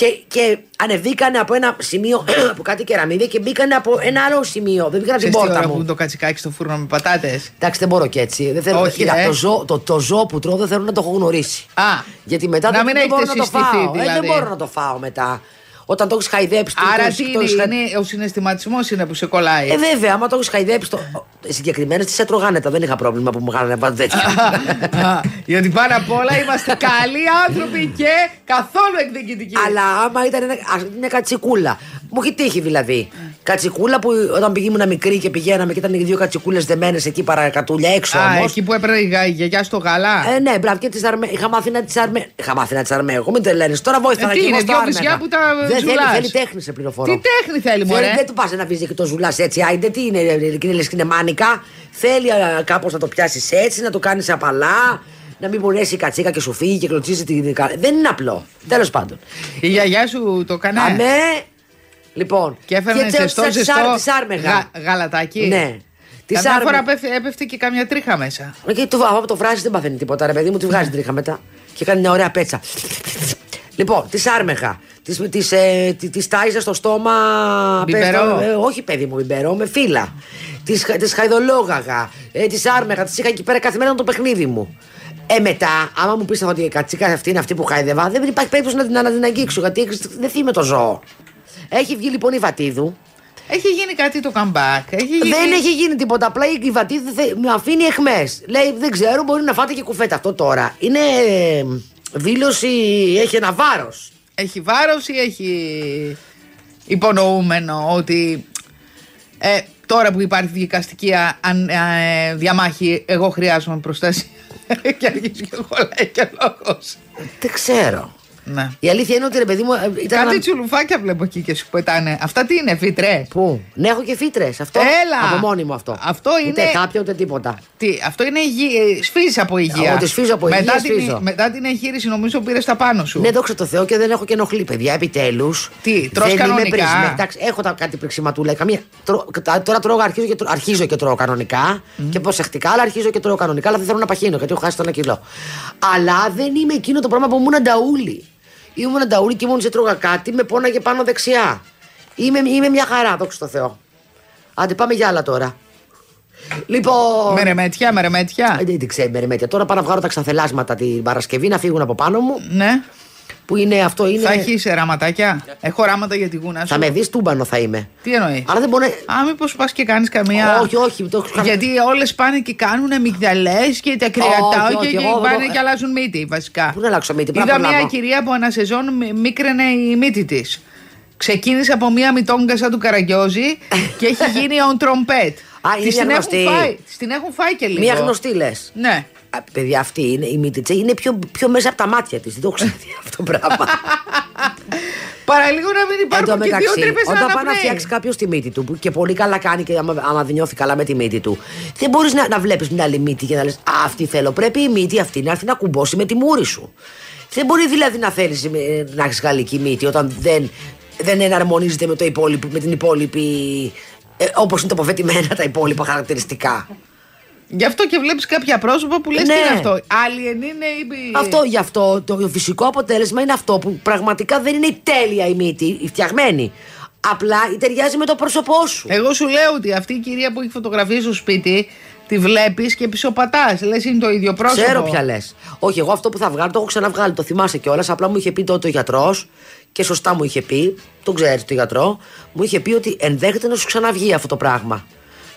Και, και ανεβήκανε από ένα σημείο *clears throat* από κάτι κεραμίδια και μπήκανε από ένα άλλο σημείο. Δεν μπήκαν από την Ξέρεις τι πόρτα ώρα μου. που είναι το κατσικάκι στο φούρνο με πατάτες; Εντάξει, δεν μπορώ και έτσι. Δεν θέλω, Όχι, Κοίτα, ε. το, ζώο, το, το ζώο που τρώω δεν θέλω να το έχω γνωρίσει. Α, Γιατί μετά να δεν, μην δεν μπορώ έχετε να το συστηθεί, φάω. Ε, δηλαδή. δεν μπορώ να το φάω μετά. Όταν το έχεις χαϊδέψει. το- Άρα το- τι το- είναι, το- είναι ο συναισθηματισμός είναι που σε κολλάει. Ε, βέβαια, άμα το έχεις χαϊδέψει. Το... Συγκεκριμένες τις έτρωγα άνετα. Δεν είχα πρόβλημα που μου κάνανε πάντα τέτοια. Α, Γιατί πάνω απ' όλα είμαστε καλοί άνθρωποι και καθόλου εκδικητικοί. Αλλά άμα ήταν ένα, ας- μια κατσικούλα. Μου έχει τύχει δηλαδή. Κατσικούλα που όταν ήμουν μικρή και πηγαίναμε και ήταν οι δύο κατσικούλες δεμένες εκεί παρακατούλια έξω Α, όμως. εκεί που έπαιρνε η γα- η γιαγιά στο γάλα. Ε, ναι, μπράβο, και τις αρμέ... είχα μάθει να τις αρμέ. Είχα μάθει να τις αρμέγω, μην τρελαίνε. Τώρα βοήθησα Ε, να τι και εγώ είναι, στα δυο άρμεγα. βυζιά που τα Δεν θέλει, ζουλάς. θέλει τέχνη, σε πληροφορώ. Τι τέχνη θέλει, μωρέ; Δεν του πας να βυζί και το ζουλάς έτσι, άιντε, τι είναι, είναι λες και είναι μάνικα. Θέλει κάπως να το πιάσεις έτσι, να το κάνεις απαλά, να μην μπορέσει η κατσίκα και σου φύγει και κλωτσίζει την. Δεν είναι απλό. Τέλος πάντων. Η γιαγιά σου το έκανε. Αμέ. Λοιπόν. Και έφερνε τε- ζεστό, τις ζεστό άρ- τις άρμεγα. γα- γαλατάκι. Ναι. Τις Καμιά άρμε- φορά πέφτει- έπεφτε και καμιά τρίχα μέσα. Ε, Και το, άμα το βράζεις δεν παθαίνει τίποτα, ρε παιδί μου, τη βγάζει τρίχα μετά. Και κάνει μια ωραία πέτσα. Λοιπόν, της άρμεγα. Τη τις, ε, τη- τις τάιζα στο στόμα. Μπιμπερό. πες το, ε, όχι, παιδί μου, μπιμπερό, με φύλλα. Της χαϊδολόγαγα. Ε, της άρμεγα. Τι είχα εκεί πέρα κάθε μέρα το παιχνίδι μου. Ε, μετά, άμα μου πεις ότι η κατσίκα αυτή είναι αυτή που χάιδευα, δεν υπάρχει περίπτωση να την, να την αγγίξω. Γιατί έχεις- δεν θύμαι το ζώο. Έχει βγει λοιπόν η Βατίδου. Έχει γίνει κάτι το comeback. Έχει γίνει... Δεν έχει γίνει τίποτα. Απλά η Βατίδου θε- με αφήνει εχμές. Λέει, δεν ξέρω, μπορεί να φάτε και κουφέτα. Αυτό τώρα είναι ε, δήλωση, έχει ένα βάρος. Έχει βάρος ή έχει υπονοούμενο ότι ε, τώρα που υπάρχει δικαστική α- αν- ε, διαμάχη εγώ χρειάζομαι προστασία *laughs* και αρχίζει και χωράει και λόγος. Δεν ξέρω. Ναι. Η αλήθεια είναι ότι ρε παιδί μου. ε, Ήταν Κάτι ένα- τσουλουφάκια βλέπω εκεί και σου πετάνε. Αυτά τι είναι, φίτρε. Πού; Ναι, έχω και φύτρες. Αυτό. Έλα! Από μόνη μου αυτό. Αυτό Ούτε είναι- κάποια ούτε τίποτα. Τι, αυτό είναι υγεία, σφίζει από υγείας. Ό,τι σφίζω από μετά υγείας, την, σφίζω. μετά την εγχείρηση νομίζω πήρες τα πάνω σου. Ναι, δόξα τω Θεώ και δεν έχω και ενοχλεί, παιδιά. Επιτέλους. Τι, τρως κανονικά; Εντάξει, έχω τα, κάτι πριξιματούλα. Καμία, τρώ, τα- τώρα τρώω, αρχίζω και, τρώω, αρχίζω και τρώω κανονικά και προσεκτικά, αλλά αρχίζω και τρώω κανονικά. Αλλά δεν θέλω να παχύνω γιατί έχω χάσει το ένα κιλό. Αλλά δεν είμαι εκείνο το πράγμα που ήμουν ανταούλη. Ήμουν ανταούλη και μόλι έτρωγα κάτι με πόναγε πάνω δεξιά. Είμαι, είμαι μια χαρά, δόξα τω Θεώ. Άντε, πάμε για άλλα τώρα. Λοιπόν. Με ρεμέτια, με ρεμέτια. Ε, Δεν την ξέρει μεριμέτια. Τώρα πάω να βγάλω τα ξανθελάσματα την Παρασκευή να φύγουν από πάνω μου. Ναι. Που είναι αυτό είναι. Θα έχεις ραματάκια. Έχω ράματα για τη γούνα σου. Θα με δεις τούμπανο θα είμαι. Τι εννοείς; Αλλά δεν μπορεί να. Α, μήπως πας και κάνεις καμία. Όχι, όχι. Το... έχω- Γιατί όλες πάνε και κάνουν αμυγδαλέ και τα Όχι, κρεατάκια όχι, και εγώ δεν πάνε το- και αλλάζουν μύτη βασικά. Πού να αλλάξω μύτη, πρέπει Είδα να μια προλάβω. κυρία που ένα σεζόν μι- μίκραινε η μύτη της. Ξεκίνησε από μια μητόγκα σαν του Καραγκιόζη και έχει *laughs* γίνει on trompet. Α, είναι Της μια την έχουν γνωστή. φάει, της την έχουν φάει και λίγο. Μία γνωστή λες. Ναι. Παιδιά, αυτή είναι η μύτη της. Είναι πιο, πιο μέσα από τα μάτια της. Δεν το έχω ξαναδεί αυτό το πράγμα. *laughs* Παραλίγο να μην Εν τω υπάρχουν και δύο μεταξύ, τρύπε όταν πάει να φτιάξει κάποιο τη μύτη του, που και πολύ καλά κάνει και άμα, άμα δεν νιώθει καλά με τη μύτη του, δεν μπορείς να, να βλέπεις μια άλλη μύτη και να λες Α, αυτή θέλω. Πρέπει η μύτη αυτή να έρθει να κουμπώσει με τη μούρη σου. Δεν μπορεί δηλαδή να θέλεις να έχεις γαλλική μύτη όταν δεν, δεν εναρμονίζεται με, το υπόλοιπο, με την υπόλοιπη. Ε, Όπως είναι τοποθετημένα τα υπόλοιπα χαρακτηριστικά. Γι' αυτό και βλέπεις κάποια πρόσωπα που λες Ναι. τι είναι αυτό. Alien είναι ή. Αυτό γι' αυτό το φυσικό αποτέλεσμα είναι αυτό που πραγματικά δεν είναι η τέλεια η μύτη, η φτιαγμένη. Απλά ταιριάζει με το πρόσωπό σου. Εγώ σου λέω ότι αυτή η κυρία που έχει φωτογραφίε στο σπίτι, τη βλέπεις και πισωπατάς. Λες είναι το ίδιο πρόσωπο. Ξέρω ποια λες. Όχι, εγώ αυτό που θα βγάλω το έχω ξαναβγάλει. Το θυμάσαι κιόλας. Απλά μου είχε πει τότε ο γιατρός και σωστά μου είχε πει, τον ξέρεις το γιατρό, μου είχε πει ότι ενδέχεται να σου ξαναβγεί αυτό το πράγμα.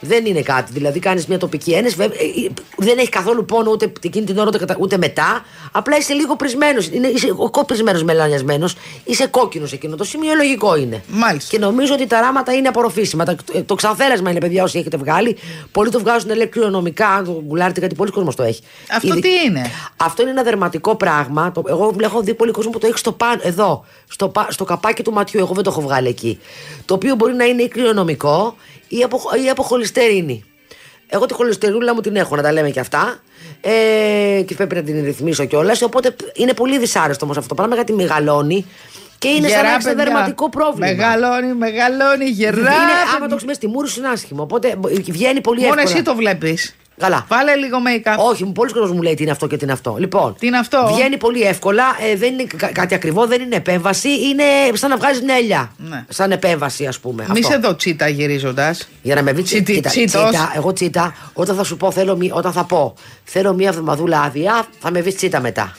Δεν είναι κάτι. Δηλαδή κάνεις μια τοπική ένεση. βέβαια, ε, ε, Δεν έχει καθόλου πόνο ούτε εκείνη την ώρα ούτε, κατα- ούτε μετά. Απλά είσαι λίγο πρισμένος. Είσαι πρισμένος μελανιασμένος. Είσαι κόκκινος εκείνο. Το σημείο λογικό είναι. Μάλιστα. Και νομίζω ότι τα ράματα είναι απορροφήσιμα. Τα- ε, Το ξανθέλασμα είναι, παιδιά, όσοι έχετε βγάλει. Πολλοί το βγάζουν λέει κρυονομικά. Αν το γκουλάρετε κάτι, πολλοί κόσμος το έχει. Αυτό Ήδη- τι είναι; Αυτό είναι ένα δερματικό πράγμα. Το, εγώ έχω δει πολύ κόσμο που το έχει στο πάνω, εδώ, στο, πα- στο καπάκι του ματιού. Εγώ δεν το έχω βγάλει εκεί. Το οποίο μπορεί να είναι ή κρυονομικό ή από, ή από χολυστερίνη. Εγώ τη χολυστερούλα μου την έχω, να τα λέμε και αυτά. Ε, και πρέπει να την ρυθμίσω κιόλας. Οπότε είναι πολύ δυσάρεστο όμως αυτό το πράγμα γιατί μεγαλώνει και είναι σαν να Γερά, έχει ένα παιδιά. δερματικό πρόβλημα. Μεγαλώνει, μεγαλώνει, γερά. Είναι, άμα παιδιά. το έχεις μέσα στη μούρη σου είναι άσχημο. Οπότε βγαίνει πολύ Μόνο εύκολα. εσύ το βλέπεις. Καλά. Βάλε λίγο make-up. Όχι, πολλοί κόσμοι μου λέει τι είναι αυτό και τι είναι αυτό. Λοιπόν, Τι είναι αυτό; Βγαίνει πολύ εύκολα, ε, δεν είναι κα- κάτι ακριβό, δεν είναι επέμβαση, είναι σαν να βγάζεις μια ελιά. Ναι. Σαν επέμβαση, ας πούμε. Μη αυτό. σε δω τσίτα γυρίζοντας. Για να με βρει Τσίτι- τσίτα, τσίτος. τσίτα, εγώ τσίτα, όταν θα σου πω, θέλω, μη- όταν θα πω, θέλω μία εβδομαδούλα άδεια, θα με βρεις τσίτα μετά.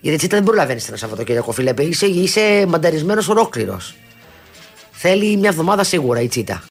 Γιατί τσίτα δεν προλαβαίνεις ένα Σαββατοκύριακο, φίλε. Είσαι, είσαι μανταρισμένος ολόκληρος. Θέλει μια εβδομάδα σίγουρα η τσίτα.